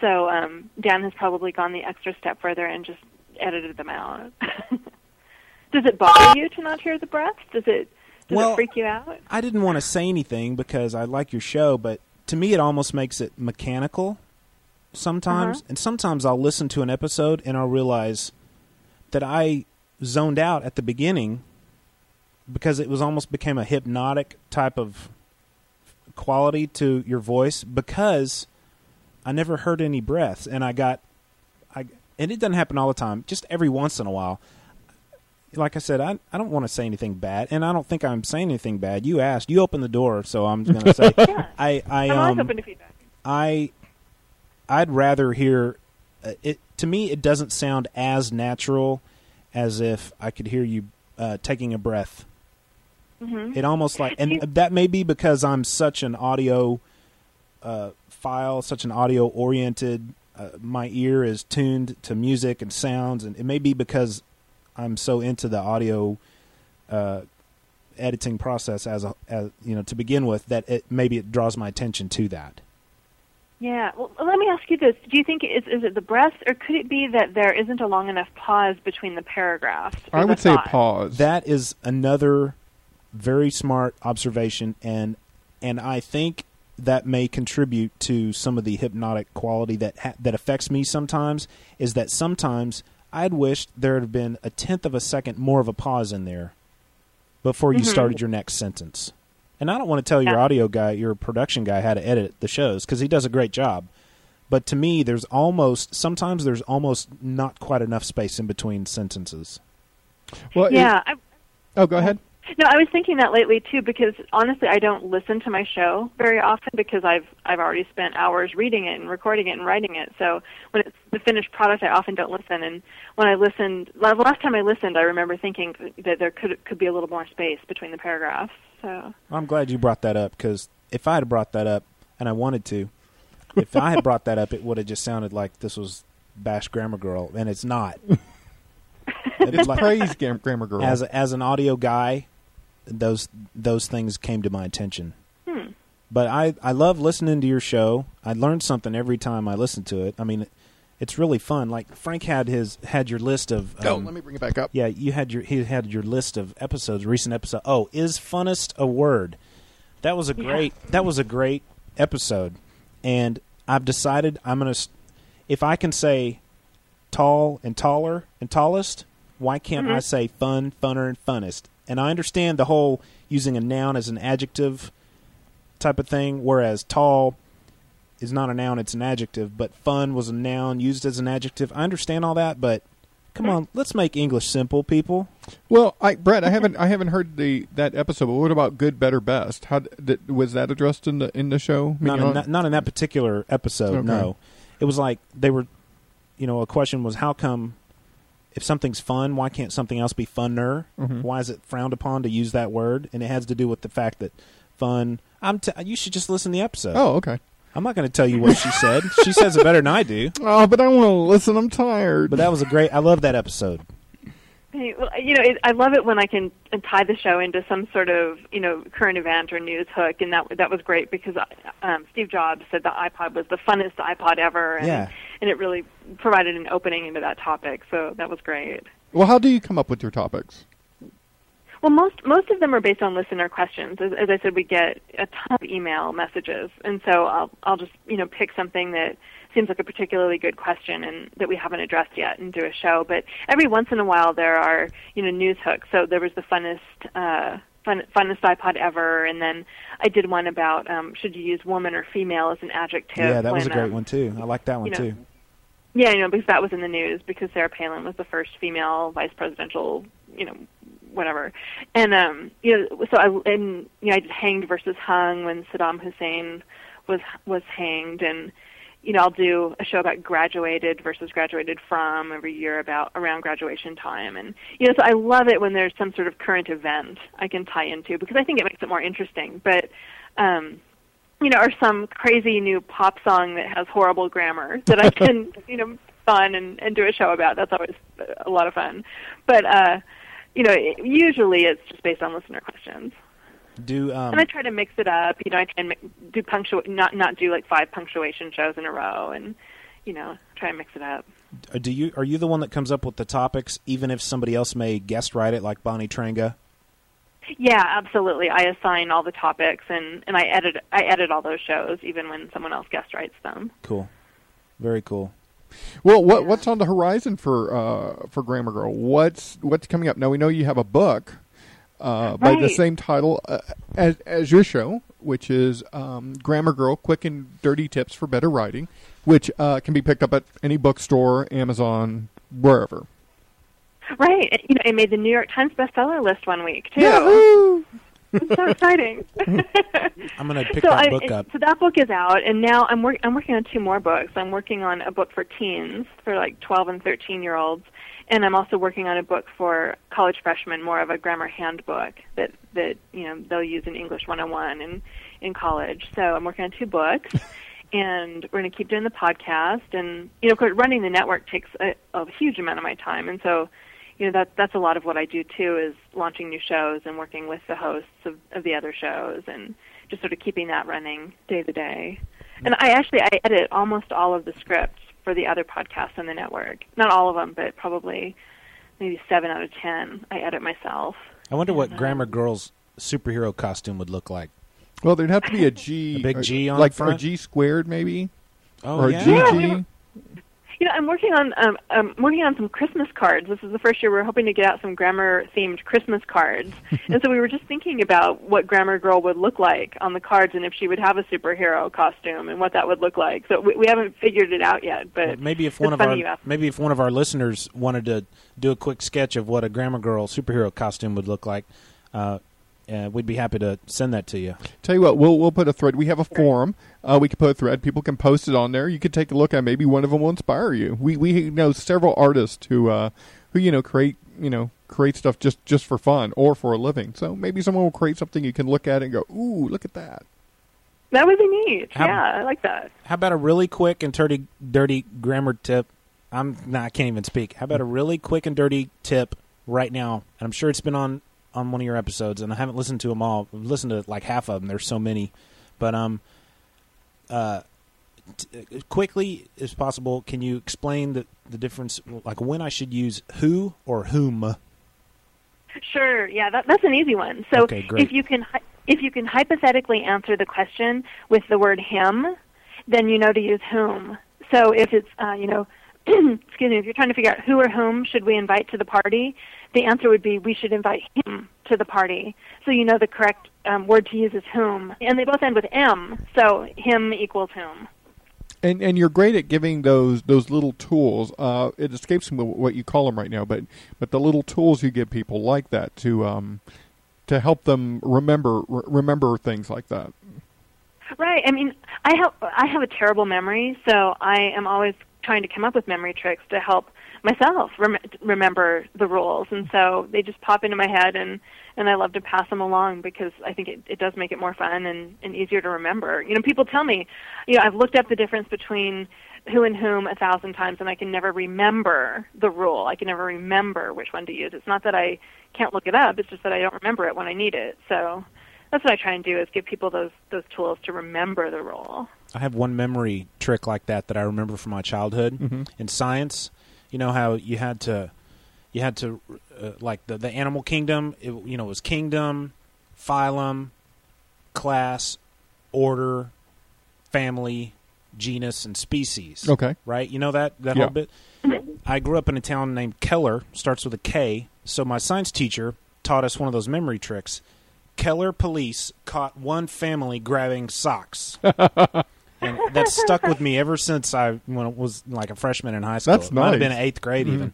So um, Dan has probably gone the extra step further and just edited them out. Does it bother you to not hear the breaths? Does it does Well, it freak you out? I didn't want to say anything because I like your show, but to me it almost makes it mechanical sometimes. Uh-huh. And sometimes I'll listen to an episode and I'll realize that I zoned out at the beginning because it was almost became a hypnotic type of quality to your voice because I never heard any breaths and I got I and it doesn't happen all the time, just every once in a while like I said, I I don't want to say anything bad, and I don't think I'm saying anything bad. You asked, you opened the door, so I'm going to say, I I I'm always um open to feedback. I I'd rather hear uh, it. To me, it doesn't sound as natural as if I could hear you uh, taking a breath. Mhm. It almost like, and that may be because I'm such an audio uh, file, such an audio oriented. Uh, my ear is tuned to music and sounds, and it may be because I'm so into the audio uh, editing process as a as you know to begin with that it maybe it draws my attention to that. Yeah. Well, let me ask you this: Do you think is is it the breaths, or could it be that there isn't a long enough pause between the paragraphs? I would say a thought? pause. That is another very smart observation, and and I think that may contribute to some of the hypnotic quality that ha- that affects me sometimes. Is that sometimes I'd wished there had been a tenth of a second more of a pause in there before you Mhm. started your next sentence. And I don't want to tell your audio guy, your production guy, how to edit the shows because he does a great job. But to me, there's almost sometimes there's almost not quite enough space in between sentences. well, it- Yeah. I, oh, go ahead. No, I was thinking that lately too because honestly, I don't listen to my show very often because I've I've already spent hours reading it and recording it and writing it. So when it's the finished product, I often don't listen. And when I listened, the last time I listened, I remember thinking that there could could be a little more space between the paragraphs. So I'm glad you brought that up because if I had brought that up and I wanted to, if I had brought that up, it would have just sounded like this was Bash Grammar Girl, and it's not. It's Like- praise Grammar Girl. as as an audio guy, those those things came to my attention. Hmm. But I I love listening to your show. I learn something every time I listen to it. I mean, it's really fun. Like Frank had his had your list of. oh, um, let me bring it back up. Yeah, you had your he had your list of episodes, recent episode. Oh, is funnest a word? That was a Yeah. great that was a great episode, and I've decided I'm gonna if I can say tall and taller and tallest, why can't I Mhm. say fun, funner, and funnest? And I understand the whole using a noun as an adjective type of thing, whereas tall is not a noun; it's an adjective. But fun was a noun used as an adjective. I understand all that, but come on, let's make English simple, people. Well, I, Brett, I haven't I haven't heard the that episode. But what about good, better, best? How did, was that addressed in the in the show? Not in, Mignon? not, not in that particular episode. Okay. No, it was like they were. You know, a question was how come if something's fun, why can't something else be funner? Mhm. Why is it frowned upon to use that word? And it has to do with the fact that fun. I'm. T- you should just listen to the episode. oh, okay. I'm not going to tell you what she said. she says it better than I do. Oh, but I want to listen. I'm tired. But that was a great. I love that episode. Well, you know, it, I love it when I can tie the show into some sort of, you know, current event or news hook, and that that was great because um, Steve Jobs said the iPod was the funnest iPod ever, and Yeah. and it really provided an opening into that topic. So that was great. well, how do you come up with your topics? Well, most most of them are based on listener questions. As, as I said, we get a ton of email messages, and so I'll I'll just you know pick something that seems like a particularly good question and that we haven't addressed yet and do a show. But every once in a while there are you know news hooks. So there was the funnest uh, fun, funnest iPod ever, and then I did one about um, should you use woman or female as an adjective. yeah, that was a great um, one too. I like that one you know, too. Yeah, you know, because that was in the news because Sarah Palin was the first female vice presidential, you know, whatever. And um, you know, so I and you know, I did hanged versus hung when Saddam Hussein was was hanged and you know, I'll do a show about graduated versus graduated from every year about around graduation time and you know, so I love it when there's some sort of current event I can tie into because I think it makes it more interesting. But um you know, or some crazy new pop song that has horrible grammar that I can, you know, fun and, and do a show about. That's always a lot of fun. But, uh, you know, usually it's just based on listener questions. Do um, and I try to mix it up. You know, I try and do punctu- not not do like five punctuation shows in a row, and you know, try and mix it up. uh, do you are you the one that comes up with the topics, even if somebody else may guest write it, like Bonnie Trenga? Yeah, absolutely. I assign all the topics, and and I edit I edit all those shows, even when someone else guest writes them. Cool, very cool. Well, what what's on the horizon for uh, for Grammar Girl? What's what's coming up? Now we know you have a book uh, by the same title uh, as as your show, which is um, Grammar Girl: Quick and Dirty Tips for Better Writing, which uh, can be picked up at any bookstore, Amazon, wherever. Right. and, You know, it made the New York Times bestseller list one week too. Yahoo! It's so exciting. I'm gonna pick so that I, book up. So that book is out, and now I'm work, I'm working on two more books. I'm working on a book for teens, for like 12 and 13 year olds, and I'm also working on a book for college freshmen, more of a grammar handbook that that you know they'll use in English 101 in in college. So I'm working on two books. And we're going to keep doing the podcast, and you know, of course, running the network takes a, a huge amount of my time, and so you know that that's a lot of what I do too is launching new shows and working with the hosts of, of the other shows and just sort of keeping that running day to day. And I actually I edit almost all of the scripts for the other podcasts on the network. Not all of them, but probably maybe seven out of ten I edit myself. I wonder what Grammar Girl's superhero costume would look like. Well, there'd have to be a G, A big uh, G on like the front? a G squared, maybe, Oh or yeah. a GG. Yeah, we were- You know, I'm working on um, um working on some Christmas cards. This is the first year we're hoping to get out some grammar themed Christmas cards. and so we were just thinking about what Grammar Girl would look like on the cards and if she would have a superhero costume and what that would look like. So we, we haven't figured it out yet, but Well, maybe if one of our maybe if one of our listeners wanted to do a quick sketch of what a Grammar Girl superhero costume would look like, uh, uh, we'd be happy to send that to you. Tell you what, we'll we'll put a thread. We have a forum. Uh, we could put a thread. People can post it on there. You could take a look at. Maybe one of them will inspire you. We we know several artists who uh, who you know create you know create stuff just just for fun or for a living. So maybe someone will create something you can look at and go, ooh, look at that. That would be neat. How- yeah, I like that. How about a really quick and dirty, dirty grammar tip? I'm nah, I can't even speak. How about a really quick and dirty tip right now? And I'm sure it's been on on one of your episodes, and I haven't listened to them all. I've listened to like half of them. There's so many, but um, uh, t- quickly as possible, can you explain the the difference, like when I should use who or whom? Sure. Yeah, that, that's an easy one. So Okay, if you can if you can hypothetically answer the question with the word him, then you know to use whom. So if it's uh, you know, excuse me, if you're trying to figure out who or whom should we invite to the party, the answer would be we should invite him to the party. So you know the correct um, word to use is whom, and they both end with m. So him equals whom. And and you're great at giving those those little tools. Uh, it escapes me what you call them right now, but but the little tools you give people like that to um to help them remember re- remember things like that. Right. I mean, I have I have a terrible memory, so I am always trying to come up with memory tricks to help myself rem- remember the rules, and so they just pop into my head, and and I love to pass them along because I think it, it does make it more fun and, and easier to remember. You know, people tell me, you know, I've looked up the difference between who and whom a thousand times, and I can never remember the rule. I can never remember which one to use. It's not that I can't look it up; it's just that I don't remember it when I need it. So that's what I try and do is give people those those tools to remember the rule. I have one memory trick like that that I remember from my childhood Mhm. in science. You know how you had to you had to uh, like the the animal kingdom. It, you know, it was kingdom, phylum, class, order, family, genus, and species. Okay. right? You know that that Yeah. whole bit. I grew up in a town named Keller. Starts with a K. So my science teacher taught us one of those memory tricks. Keller police caught one family grabbing socks. and that stuck with me ever since I when I was like a freshman in high school. That's It Might have been nice. eighth grade Mhm. even.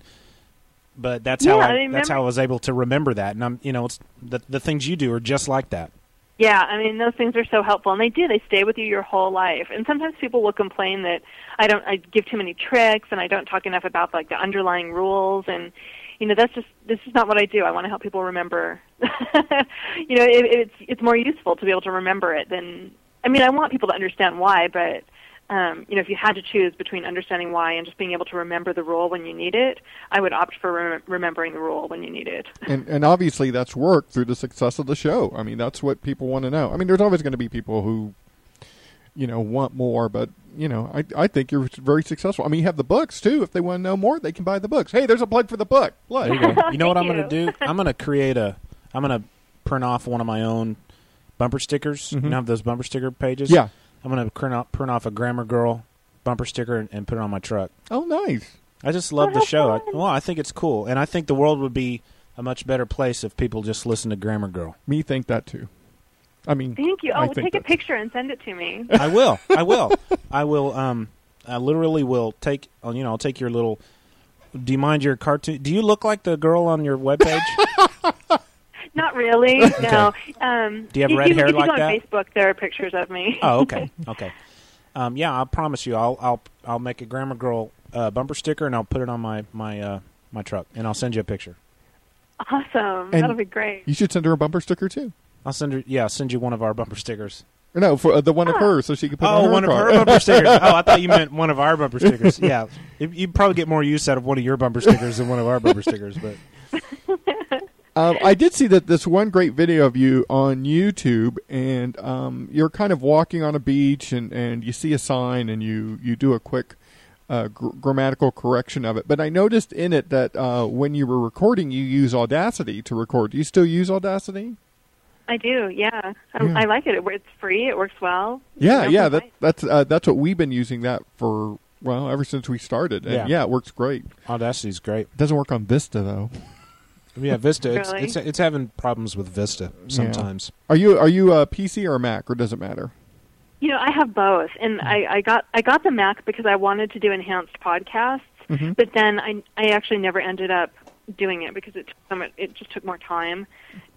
But that's how Yeah, I, I that's how I remember- was able to remember that. And I'm you know it's the the things you do are just like that. Yeah, I mean those things are so helpful, and they do. They stay with you your whole life. And sometimes people will complain that I don't, I give too many tricks, and I don't talk enough about like the underlying rules. And you know, that's just this is not what I do. I want to help people remember. you know, it, it's it's more useful to be able to remember it than. I mean, I want people to understand why, but um, you know, if you had to choose between understanding why and just being able to remember the rule when you need it, I would opt for rem- remembering the rule when you need it. and and obviously that's worked through the success of the show. I mean, that's what people want to know. I mean, there's always going to be people who, you know, want more, but you know, I I think you're very successful. I mean, you have the books too. If they want to know more, they can buy the books. Hey, there's a plug for the book. Plug. You. You know what I'm going to do? I'm going to create a. I'm going to print off one of my own bumper stickers. You Mhm. know, have those bumper sticker pages. Yeah. I'm going to print off print off a Grammar Girl bumper sticker and, and put it on my truck. Oh, nice. I just love the show. I, well, I think it's cool, and I think the world would be a much better place if people just listen to Grammar Girl. Me think that too. I mean, Thank you. I Oh, take a picture and send it to me. I will. I will. I will. Um, I literally will take. uh, You know, I'll take your little. Do you mind your cartoon? Do you look like the girl on your webpage? Not really. No. Um, Do you have if red hair if you like go on? Facebook, there are pictures of me. oh, okay, okay. Um, yeah, I promise you, I'll I'll I'll make a Grammar Girl uh, bumper sticker and I'll put it on my my uh, my truck and I'll send you a picture. awesome. And- That'll be great. You should send her a bumper sticker too. I'll send her. Yeah, I'll send you one of our bumper stickers. Or no, for uh, the one of her, so she can put it on Oh, her one of her bumper stickers. Oh, I thought you meant one of our bumper stickers. Yeah, you you'd probably get more use out of one of your bumper stickers than one of our bumper stickers. But Um, I did see that this one great video of you on YouTube, and um, you're kind of walking on a beach, and, and you see a sign, and you, you do a quick uh, gr- grammatical correction of it. But I noticed in it that uh, when you were recording, you use Audacity to record. Do you still use Audacity? I do. Yeah. I, Yeah. I like it. it. It's free. It works well. Yeah, No yeah. That, that's uh, that's what we've been using that for. Well, ever since we started, and Yeah. yeah, it works great. Audacity's great. It doesn't work on Vista though. Yeah, Vista. It's, Really? it's it's having problems with Vista sometimes. Are you are you a PC or a Mac, or does it matter? You know, I have both, and I, I got I got the Mac because I wanted to do enhanced podcasts, Mhm. but then I I actually never ended up doing it because it took so much, it just took more time,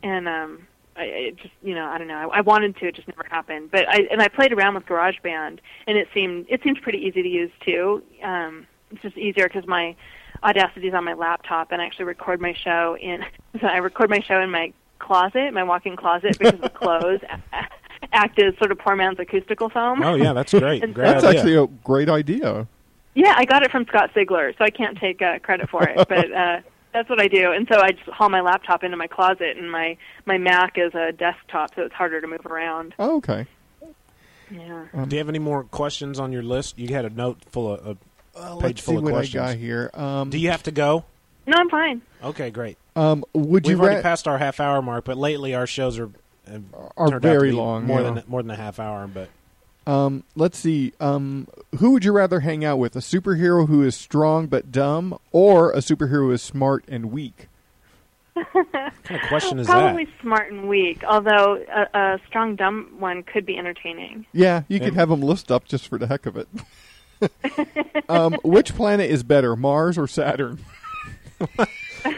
and um, I it just you know I don't know I, I wanted to it just never happened. But I and I played around with GarageBand, and it seemed it seemed pretty easy to use too. Um, it's just easier because my Audacity's on my laptop, and I actually record my show in. So I record my show in my closet, my walk-in closet, because the clothes a- act as sort of poor man's acoustical foam. Oh yeah, that's great. Great That's idea. actually a great idea. Yeah, I got it from Scott Sigler, so I can't take uh, credit for it, but uh, that's what I do. And so I just haul my laptop into my closet, and my my Mac is a desktop, so it's harder to move around. Oh, okay. Yeah. Do you have any more questions on your list? You had a note full of a Uh, page let's full see of what questions. I got here. Um, Do you have to go? No, I'm fine. Okay, great. um, would you We've you already ra- passed our half hour mark, but lately our shows are have Are turned out to very long, more yeah. than more than a half hour. But Um, let's see. Um, who would you rather hang out with? A superhero who is strong but dumb, or a superhero who is smart and weak? what kind of question is Probably that? smart and weak, although a, a strong dumb one could be entertaining. Yeah, you could have them list up just for the heck of it. um, which planet is better, Mars or Saturn?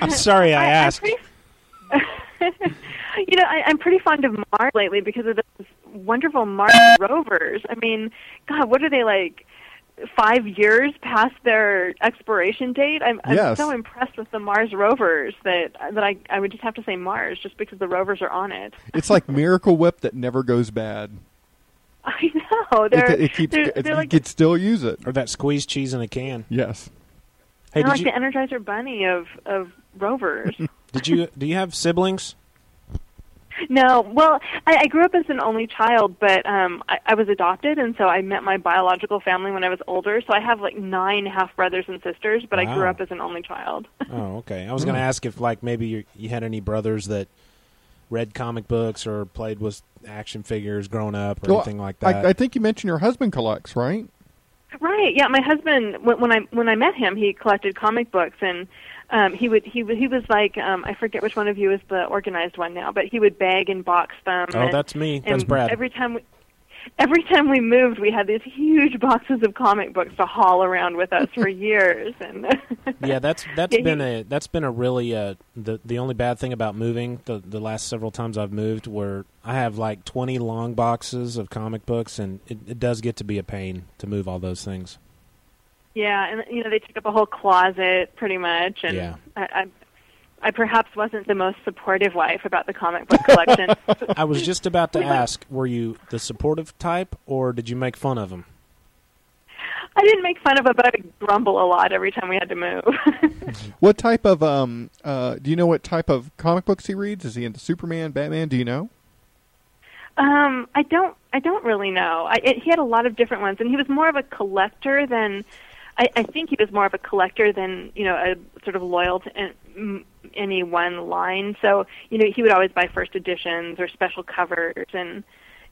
I'm sorry I I'm asked. you know, I, I'm pretty fond of Mars lately because of those wonderful Mars rovers. I mean, God, what are they like? Five years past their expiration date. I'm, I'm Yes. so impressed with the Mars rovers that that I I would just have to say Mars just because the rovers are on it. It's like Miracle Whip that never goes bad. I know they're it, it keeps. they're, it- they're you like could still use it. Or that squeezed cheese in a can. Yes. Hey, they're like you the Energizer Bunny of of rovers. did you do you have siblings? No, well, I, I grew up as an only child, but um, I, I was adopted, and so I met my biological family when I was older. So I have like nine half brothers and sisters, but I grew up as an only child. Oh, okay. I was going to ask if, like, maybe you, you had any brothers that read comic books or played with action figures growing up or Well, anything like that. I, I think you mentioned your husband collects, right? Right. Yeah. My husband, when, when I when I met him, he collected comic books, and um, he would he would he was like um, I forget which one of you is the organized one now, but he would bag and box them. Oh, and- that's me. That's Brad. Every time we. Every time we moved, we had these huge boxes of comic books to haul around with us for years, and yeah, that's that's Yeah, been a that's been a really uh, the the only bad thing about moving the the last several times I've moved where I have like twenty long boxes of comic books and it, it does get to be a pain to move all those things. yeah, and you know they took up a whole closet pretty much, and Yeah. I, I, I perhaps wasn't the most supportive wife about the comic book collection. I was just about to ask, were you the supportive type or did you make fun of him? I didn't make fun of him, but I would grumble a lot every time we had to move. What type of um uh do you know what type of comic books he reads? Is he into Superman, Batman? Do you know? Um, I don't. I don't really know. I, it, he had a lot of different ones, and he was more of a collector than. I, I think he was more of a collector than you know a sort of loyal to an- any one line. So you know he would always buy first editions or special covers and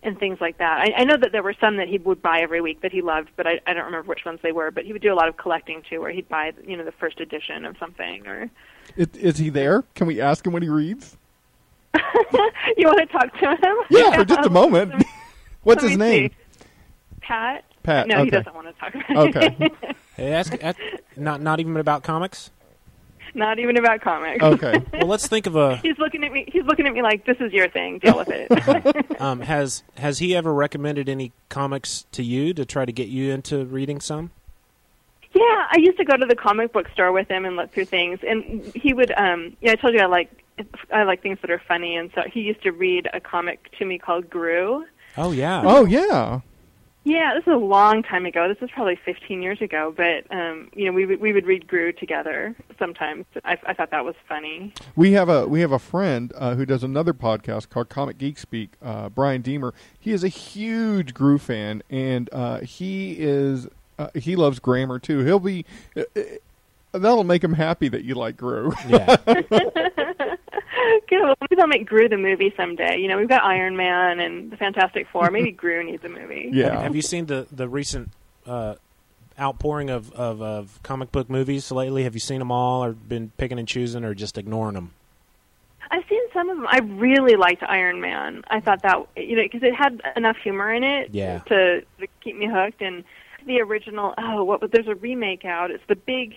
and things like that. I, I know that there were some that he would buy every week that he loved, but I, I don't remember which ones they were. But he would do a lot of collecting too, where he'd buy you know the first edition of something or. Is, is he there? Can we ask him what he reads? you want to talk to him? Yeah, for just a um, moment. What's his name? see. Pat. Pat, No, he doesn't want to talk about it. Okay. Hey, ask, ask, not not even about comics. Not even about comics. Okay. Well, let's think of a. he's looking at me. He's looking at me like this is your thing. Deal with it. Um, has has he ever recommended any comics to you to try to get you into reading some? yeah, I used to go to the comic book store with him and look through things, and he would. um Yeah, I told you I like I like things that are funny, and so he used to read a comic to me called Groo. Oh yeah. Oh yeah. Yeah, this is a long time ago. This is probably 15 years ago, but um, you know, we would we would read Groo together sometimes. I, I thought that was funny. We have a we have a friend uh, who does another podcast called Comic Geek Speak. Uh, Bryan Deemer. He is a huge Groo fan, and uh, he is uh, he loves grammar too. He'll be uh, uh, that'll make him happy that you like Groo. Yeah. Good. Well, maybe they'll make Groo the movie someday. You know, we've got Iron Man and the Fantastic Four. Maybe Groo needs a movie. yeah. Have you seen the the recent uh, outpouring of, of of comic book movies lately? Have you seen them all, or been picking and choosing, or just ignoring them? I've seen some of them. I really liked Iron Man. I thought that you know because it had enough humor in it Yeah. to, to keep me hooked. And the original, oh, what was there's a remake out. It's the big,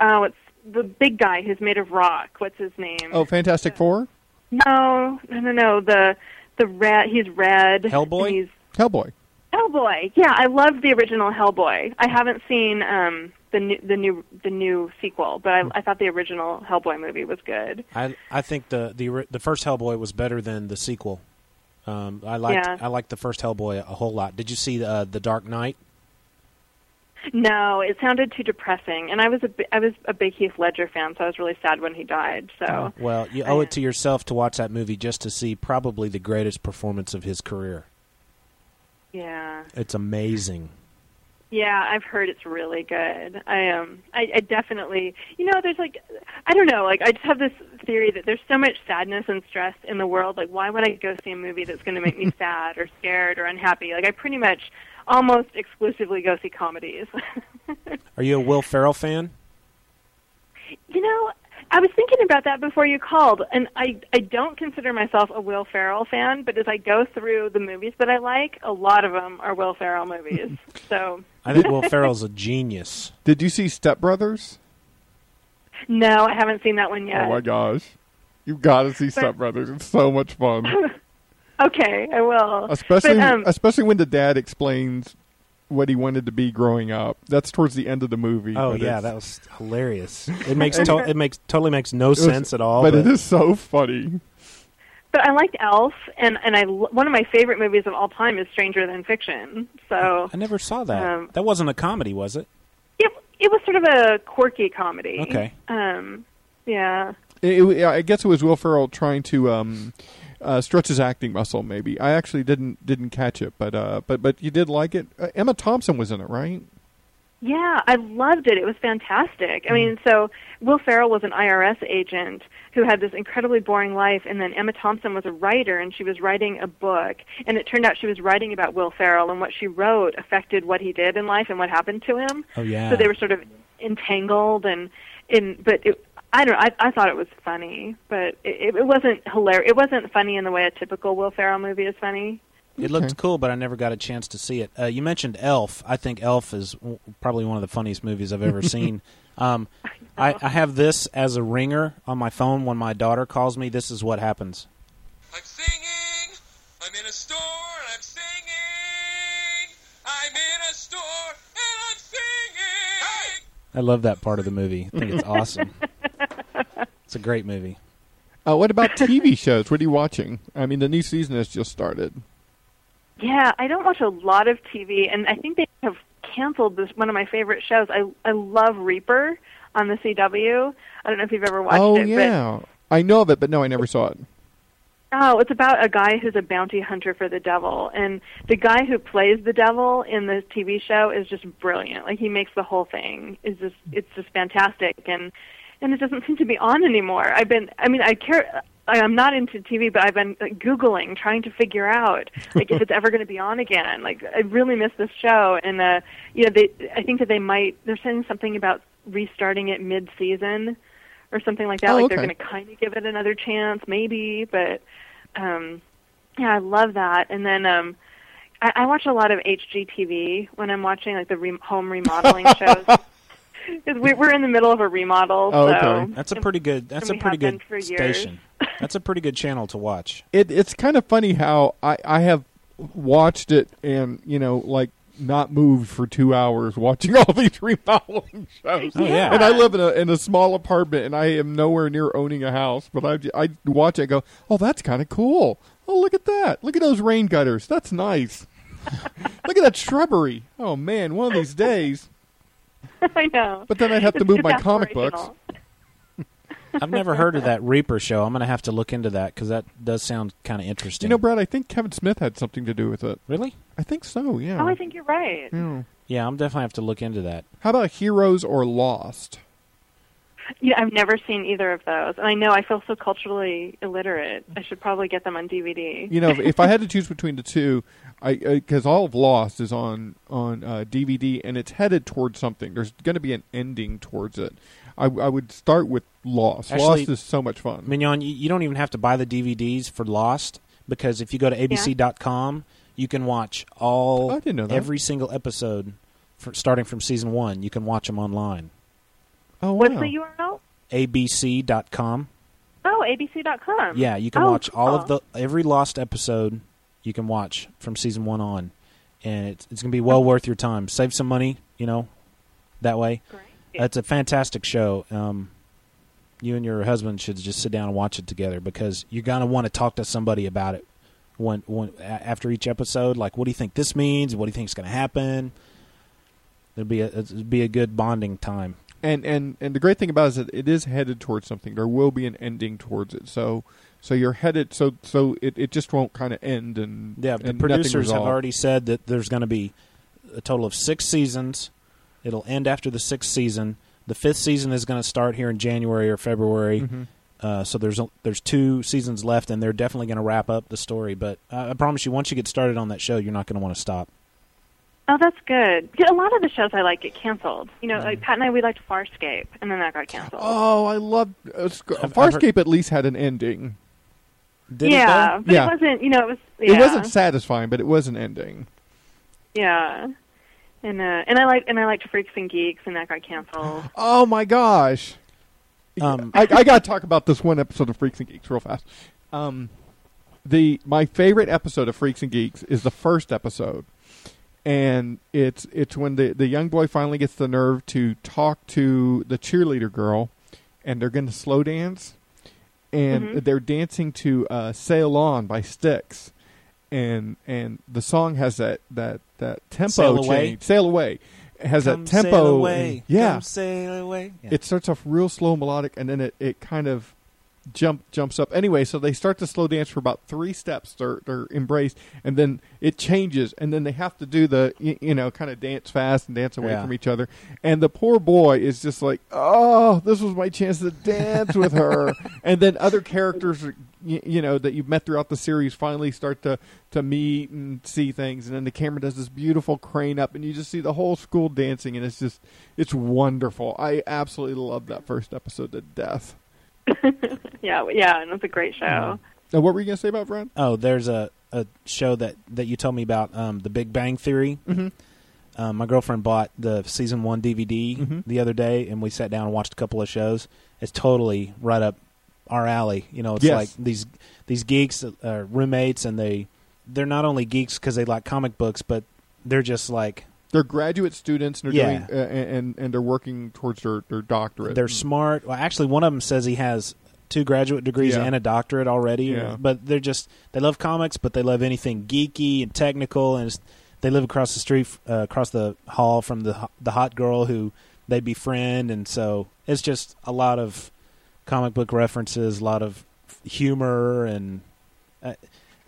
oh, it's the big guy who's made of rock. What's his name? Oh, Fantastic Four, no, no, no, no. The the red. He's red. Hellboy? He's Hellboy. Hellboy. Yeah, I loved the original Hellboy. I haven't seen um the new the new the new sequel, but I, I thought the original Hellboy movie was good. I I think the the the first Hellboy was better than the sequel. Um, I liked Yeah. I liked the first Hellboy a, a whole lot. Did you see uh, the Dark Knight? No, it sounded too depressing, and I was a I was a big Heath Ledger fan, so I was really sad when he died. So Well, you owe it to yourself to watch that movie just to see probably the greatest performance of his career. yeah, It's amazing. yeah, I've heard it's really good. I um, I, I definitely, you know, there's like, I don't know, like I just have this theory that there's so much sadness and stress in the world. Like, why would I go see a movie that's going to make me sad or scared or unhappy? Like, I pretty much almost exclusively go see comedies. Are you a Will Ferrell fan? You know, I was thinking about that before you called, and I I don't consider myself a Will Ferrell fan, but as I go through the movies that I like, a lot of them are Will Ferrell movies. so I think Will Ferrell's a genius. Did you see Step Brothers? no, I haven't seen that one yet. Oh my gosh, you've got to see Step Brothers. It's so much fun, Okay, I will. especially But, um, especially when the dad explains what he wanted to be growing up. That's towards the end of the movie. Oh yeah, that was hilarious. It makes to- it makes totally makes no was- sense at all. But it is so funny. but I liked Elf, and and I l- one of my favorite movies of all time is Stranger Than Fiction. So I never saw that. Um, that wasn't a comedy, was it? it it was sort of a quirky comedy. Okay. Um. Yeah. It, it- I guess it was Will Ferrell trying to um, uh, stretch his acting muscle. Maybe I actually didn't didn't catch it, but uh, but but you did like it. Uh, Emma Thompson was in it, right? Yeah, I loved it. It was fantastic. I mean, so Will Ferrell was an IRS agent who had this incredibly boring life, and then Emma Thompson was a writer, and she was writing a book, and it turned out she was writing about Will Ferrell, and what she wrote affected what he did in life and what happened to him. Oh yeah. So they were sort of entangled, and in but it, I don't know. I, I thought it was funny, but it, it wasn't hilarious. It wasn't funny in the way a typical Will Ferrell movie is funny. It looked cool, but I never got a chance to see it. Uh, you mentioned Elf. I think Elf is w- probably one of the funniest movies I've ever seen. Um, I, I have this as a ringer on my phone when my daughter calls me. This is what happens. I'm singing. I'm in a store and I'm singing. I'm in a store and I'm singing. I love that part of the movie. I think it's awesome. It's a great movie. Uh, what about TV shows? What are you watching? I mean, the new season has just started. Yeah, I don't watch a lot of TV, and I think they have canceled this one of my favorite shows. I I love Reaper on the CW. I don't know if you've ever watched oh it. yeah, I know of it, but no, I never saw it. Oh, it's about a guy who's a bounty hunter for the devil, and the guy who plays the devil in the TV show is just brilliant. Like he makes the whole thing is just it's just fantastic, and and it doesn't seem to be on anymore. I've been, I mean, I care. I- I'm not into TV, but I've been like, googling, trying to figure out like if it's ever going to be on again. Like I really miss this show, and uh, you know, they. I think that they might. They're saying something about restarting it mid-season or something like that. Oh, like they're going to kind of give it another chance, maybe. But um, yeah, I love that. And then um, I, I watch a lot of HGTV when I'm watching like the re- home remodeling shows. 'Cause we, we're in the middle of a remodel, Oh, so okay. That's a pretty good. That's a pretty good station. That's a pretty good channel to watch. It it's kind of funny how I I have watched it and you know like not moved for two hours watching all these remodeling shows. Oh, yeah. And I live in a in a small apartment and I am nowhere near owning a house, but I I watch it and go, oh that's kind of cool. Oh look at that! Look at those rain gutters. That's nice. look at that shrubbery. Oh man, one of these days. I know. But then I'd have to move my comic books. I've never heard of that Reaper show. I'm going to have to look into that because that does sound kind of interesting. You know, Brad, I think Kevin Smith had something to do with it. really? I think so. Yeah. Oh, I think you're right. Yeah. Yeah, I'm definitely have to look into that. How about Heroes or Lost? Yeah, I've never seen either of those, and I know I feel so culturally illiterate. I should probably get them on DVD. You know, if, if I had to choose between the two, I because all of Lost is on on uh, DVD and it's headed towards something. There's going to be an ending towards it. I, I would start with Lost. Actually- Lost is so much fun. Mignon, you, you don't even have to buy the DVDs for Lost because if you go to abc.com, you can watch all I didn't know that. every single episode for, starting from season 1. You can watch them online. Oh, What's wow. the URL? abc.com. Oh, ABC.com. Yeah, you can Oh, watch all of the every Lost episode you can watch from season 1 on. And it's, it's going to be well worth your time. Save some money, you know, that way. Great. It's a fantastic show. Um, you and your husband should just sit down and watch it together because you're gonna want to talk to somebody about it when, when after each episode. Like, what do you think this means? What do you think is going to happen? It'll be a it'll be a good bonding time. And and and the great thing about it is that it is headed towards something. There will be an ending towards it. So so you're headed. So so it, it just won't kind of end. And Yeah, the and nothing producers have already said that there's going to be a total of six seasons. It'll end after the sixth season. The fifth season is going to start here in January or February. Mhm. Uh, so there's a, there's two seasons left, and they're definitely going to wrap up the story. But uh, I promise you, once you get started on that show, you're not going to want to stop. Oh, that's good. Yeah, a lot of the shows I like get canceled. You know, like Pat and I, we liked Farscape, and then that got canceled. Oh, I love uh, Sc- I've- I've Farscape. At least had an ending. Did yeah, it but Yeah. it wasn't. You know, it was. Yeah, It wasn't satisfying, but it was an ending. Yeah, and uh, and I like and I liked Freaks and Geeks, and that got canceled. Oh my gosh! Um, I, I got to talk about this one episode of Freaks and Geeks real fast. Um, the my favorite episode of Freaks and Geeks is the first episode, and it's it's when the the young boy finally gets the nerve to talk to the cheerleader girl, and they're going to slow dance, and Mhm. they're dancing to uh, "Sail On" by Styx, and and the song has that that that tempo Sail Away? change. Sail away. It has Come that tempo. sail away. and- yeah, Come sail away. Yeah. it starts off real slow melodic and then it, it kind of jump jumps up. Anyway, so they start to slow dance for about three steps. They're they're embraced, and then it changes, and then they have to do the you, you know kind of dance fast and dance away Yeah. from each other. And the poor boy is just like, oh, this was my chance to dance with her. and then other characters. You, you know that you've met throughout the series finally start to to meet and see things, and then the camera does this beautiful crane up, and you just see the whole school dancing, and it's just it's wonderful. I absolutely love that first episode to death. yeah, yeah, and it's a great show. Now, what were you going to say about Brad? Oh, there's a, a show that, that you told me about, um, The Big Bang Theory. Mhm. Um, my girlfriend bought the season one DVD Mhm. the other day, and we sat down and watched a couple of shows. It's totally right up our alley. You know, it's Yes. like these these geeks are roommates, and they they're not only geeks because they like comic books, but they're just like They're graduate students, and they're Yeah. doing, uh, and and they're working towards their, their doctorate. They're smart. Well, actually, one of them says he has two graduate degrees Yeah. and a doctorate already. Yeah. But they're just they love comics, but they love anything geeky and technical, and they live across the street, uh, across the hall from the the hot girl who they befriend, and so it's just a lot of comic book references, a lot of humor, and uh,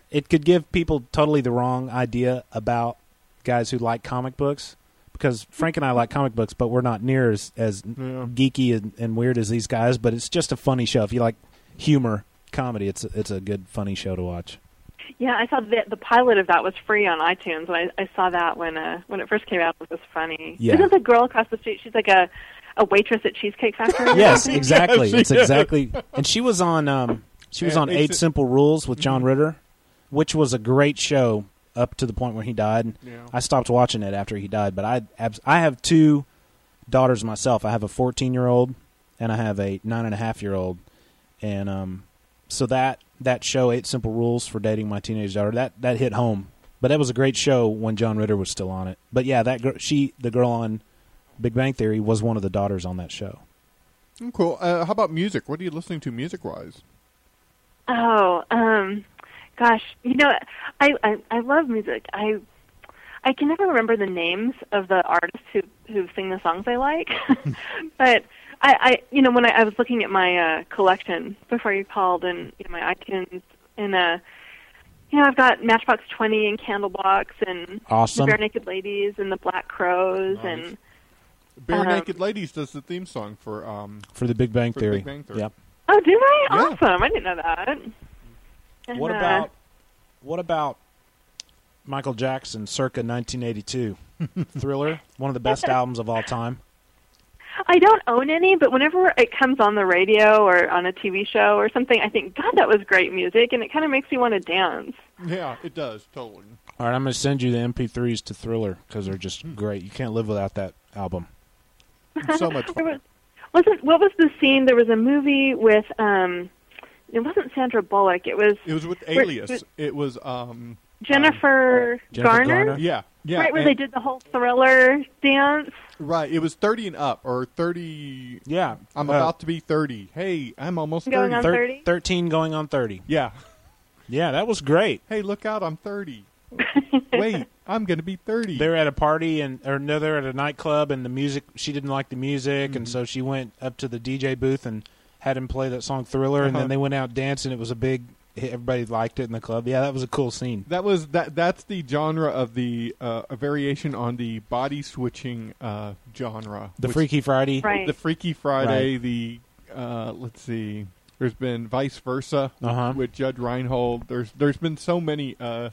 it could give people totally the wrong idea about guys who like comic books. Because Frank and I like comic books, but we're not near as, as Yeah. geeky and, and weird as these guys. But it's just a funny show. If you like humor, comedy, it's a, it's a good funny show to watch. Yeah, I saw the the pilot of that was free on iTunes, and I, I saw that when uh when it first came out. It was funny. Yeah. Isn't the girl across the street? She's like a a waitress at Cheesecake Factory. Yes, exactly. she it's is. exactly. And she was on um, she was Yeah, on Eight Simple Rules with John Ritter, which was a great show up to the point where he died. Yeah. I stopped watching it after he died, but I abs- I have two daughters myself. I have a 14 year old and I have a nine and a half year old, and um, so that that show Eight Simple Rules for dating my teenage daughter that that hit home. But that was a great show when John Ritter was still on it. But yeah, that girl, she the girl on Big Bang Theory was one of the daughters on that show. Mm, cool. Uh, how about music? What are you listening to music wise? Oh, um, gosh, you know, I, I I love music. I I can never remember the names of the artists who who sing the songs I like, but I, I you know when I, I was looking at my uh, collection before you called and you know, my iTunes and uh you know I've got Matchbox Twenty and Candlebox and Awesome. the Barenaked Ladies and the Black Crowes Nice. and Bare Um, Naked Ladies does the theme song for um For the Big Bang For the Theory. Big Bang Theory. Yep. oh do they Yeah. awesome I didn't know that. And, What about what about Michael Jackson circa 1982? Thriller, one of the best albums of all time. I don't own any, but whenever it comes on the radio or on a TV show or something, I think, God, that was great music, and it kind of makes me want to dance. Yeah, it does totally. All right, I'm going to send you the MP3s to Thriller because they're just great. You can't live without that album. So much fun. was, wasn't what was the scene? There was a movie with um, it wasn't Sandra Bullock. It was It was with Alias. It was um Jennifer, Jennifer Garner. Garner? yeah yeah right where they did the whole thriller dance. right. It was thirty and up or thirty. Yeah, I'm uh, about to be thirty. Hey, I'm almost Going thirty. on thir- 30? 13 going on 30. Yeah. Yeah, that was great. Hey, look out! I'm thirty. Wait, I'm gonna be thirty. They're at a party and or no, they're at a nightclub and the music. She didn't like the music, and so she went up to the DJ booth and had him play that song Thriller, and Uh-huh. then they went out dancing. It was a big. hit. Everybody liked it in the club. Yeah, that was a cool scene. That was that. That's the genre of the uh, a variation on the body switching uh, genre. The which- Freaky Friday. Right. the Freaky Friday. The uh, let's see. There's been vice versa with, Uh-huh. with Judge Reinhold. There's there's been so many uh,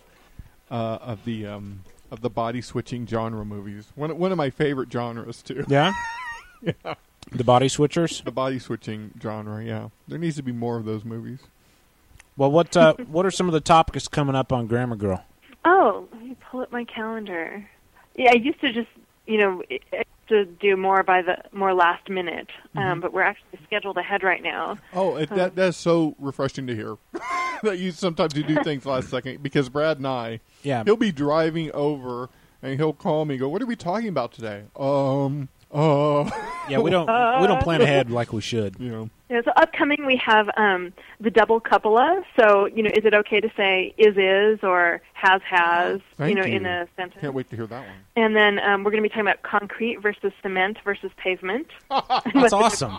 uh, of the um, of the body switching genre movies. One one of my favorite genres too. Yeah. Yeah. The Body Switchers. The body switching genre. Yeah, there needs to be more of those movies. Well, what uh, what are some of the topics coming up on Grammar Girl? Oh, let me pull up my calendar. Yeah, I used to just, you know, I I used to do more by the more last minute, um, but we're actually scheduled ahead right now. Oh, it, that that's so refreshing to hear that you sometimes you do things last second because Brad and I, Yeah. he'll be driving over and he'll call me and go, "What are we talking about today?" Um, uh, Yeah, we don't we don't plan ahead like we should. you know, Yeah, so upcoming we have um, the double copula. So you know, is it okay to say is is or has has? Thank you know, you. in a sentence. Can't wait to hear that one. And then um, we're going to be talking about concrete versus cement versus pavement. That's awesome.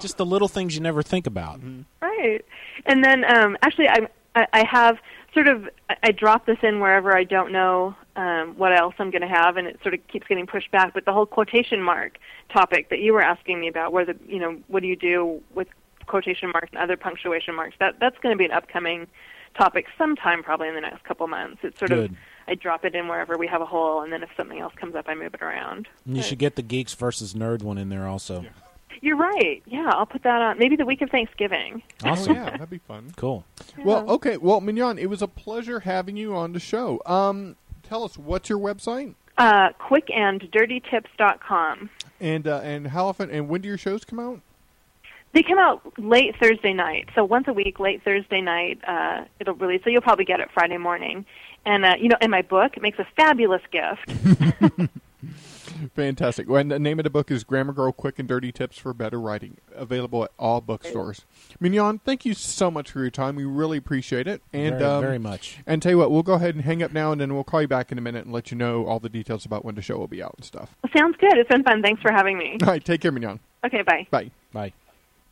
Just the little things you never think about. Right. And then um, actually, I, I I have sort of I- I drop this in wherever I don't know um, what else I'm going to have, and it sort of keeps getting pushed back. But the whole quotation mark topic that you were asking me about, where the you know what do you do with quotation marks and other punctuation marks? That that's going to be an upcoming topic sometime, probably in the next couple months. It's sort Good. of I drop it in wherever we have a hole, and then if something else comes up, I move it around. And you should get the geeks versus nerd one in there also. You're right. Yeah, I'll put that on. Maybe the week of Thanksgiving. Awesome. Oh, yeah, that'd be fun. Cool. Well, okay. Well, Mignon, it was a pleasure having you on the show. Um, tell us what's your website Uh, quickanddirtytips.com. and uh, and how often and when do your shows come out? They come out late Thursday night, so once a week, late Thursday night, uh, it'll release. So you'll probably get it Friday morning. And uh, you know, in my book, it makes a fabulous gift. Fantastic. And the name of the book is Grammar Girl Quick and Dirty Tips for Better Writing, available at all bookstores. Mignon, thank you so much for your time. We really appreciate it. And Very- um, very much. And tell you what, we'll go ahead and hang up now, and then we'll call you back in a minute and let you know all the details about when the show will be out and stuff. Sounds good. It's been fun. Thanks for having me. All right, take care, Mignon. Okay, bye. Bye. Bye.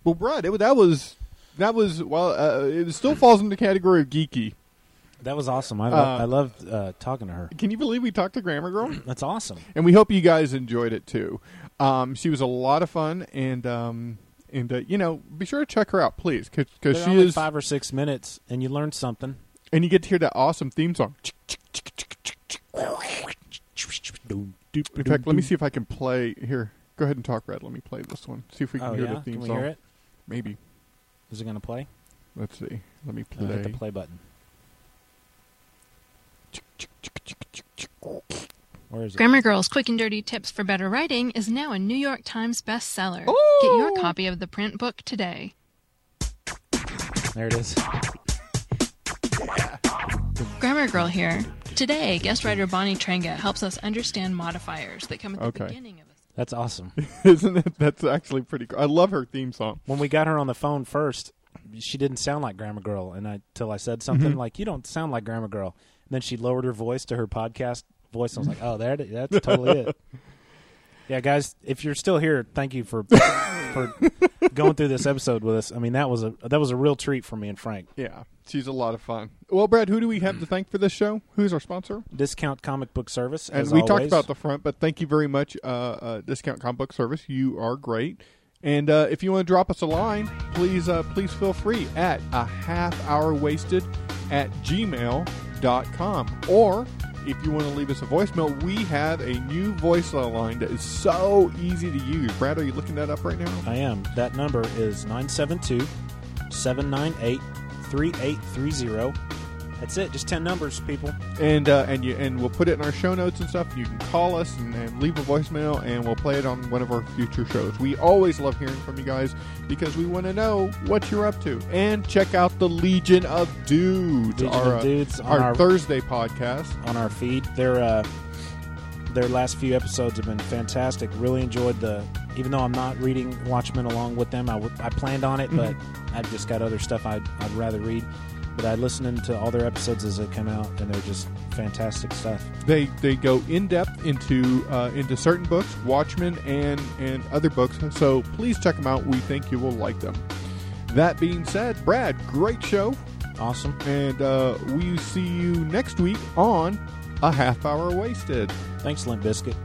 Well, Brad, it, that was that was well. Uh, it still falls in the category of geeky. That was awesome. I, Uh, lo- I loved uh, talking to her. Can you believe we talked to Grammar Girl? That's awesome. and we hope you guys enjoyed it too. Um, she was a lot of fun, and um, and uh, you know, be sure to check her out, please, because They're she only is, five or six minutes, and you learn something. and you get to hear that awesome theme song. In fact, let me see if I can play here. Go ahead and talk, Brad. Let me play this one. See if we can Oh, hear yeah? the theme song. Can we song. hear it? Maybe. Is it going to play? Let's see. Let me Uh, play. hit the play button. Where is it? Grammar Girl's Quick and Dirty Tips for Better Writing is now a New York Times bestseller. Get your copy of the print book today. There it is. Grammar Girl here. Today, guest writer Bonnie Trenga helps us understand modifiers that come at the Okay. beginning of a That's awesome. Isn't it? That's actually pretty cool. I love her theme song. when we got her on the phone first, she didn't sound like Grammar Girl, and I till I said something Mhm. like, "You don't sound like Grammar Girl," and then she lowered her voice to her podcast voice. And I was like, "Oh, there, that's totally it." Yeah, guys, if you're still here, thank you for for going through this episode with us. I mean, that was a that was a real treat for me and Frank. Yeah, she's a lot of fun. Well, Brad, who do we have to thank for this show? Who's our sponsor? Discount Comic Book Service, And as we talked about the front, but thank you very much, uh, uh, Discount Comic Book Service. You are great. And uh, if you want to drop us a line, please uh, please feel free at a half hour wasted at gmail.com. Or if you want to leave us a voicemail, we have a new voicemail line that is so easy to use. Brad, are you looking that up right now? I am. That number is 972 798 3830. That's it. Just 10 numbers, people. and uh, and you and we'll put it in our show notes and stuff. You can call us and, and leave a voicemail, and we'll play it on one of our future shows. We always love hearing from you guys because we want to know what you're up to. And check out the Legion of Dudes, Legion our, of uh, Dudes on our, our- Thursday podcast. on our feed. Their uh, their last few episodes have been fantastic. Really enjoyed the. Even though I'm not reading Watchmen along with them, I, w- I planned on it, but I've just got other stuff I'd, I'd rather read. But I listen to all their episodes as they come out, and they're just fantastic stuff. They they go in depth into uh, into certain books, Watchmen and and other books. So please check them out. We think you will like them. That being said, Brad, great show. Awesome. And uh, we see you next week on a half hour wasted. Thanks, Limp Biscuit.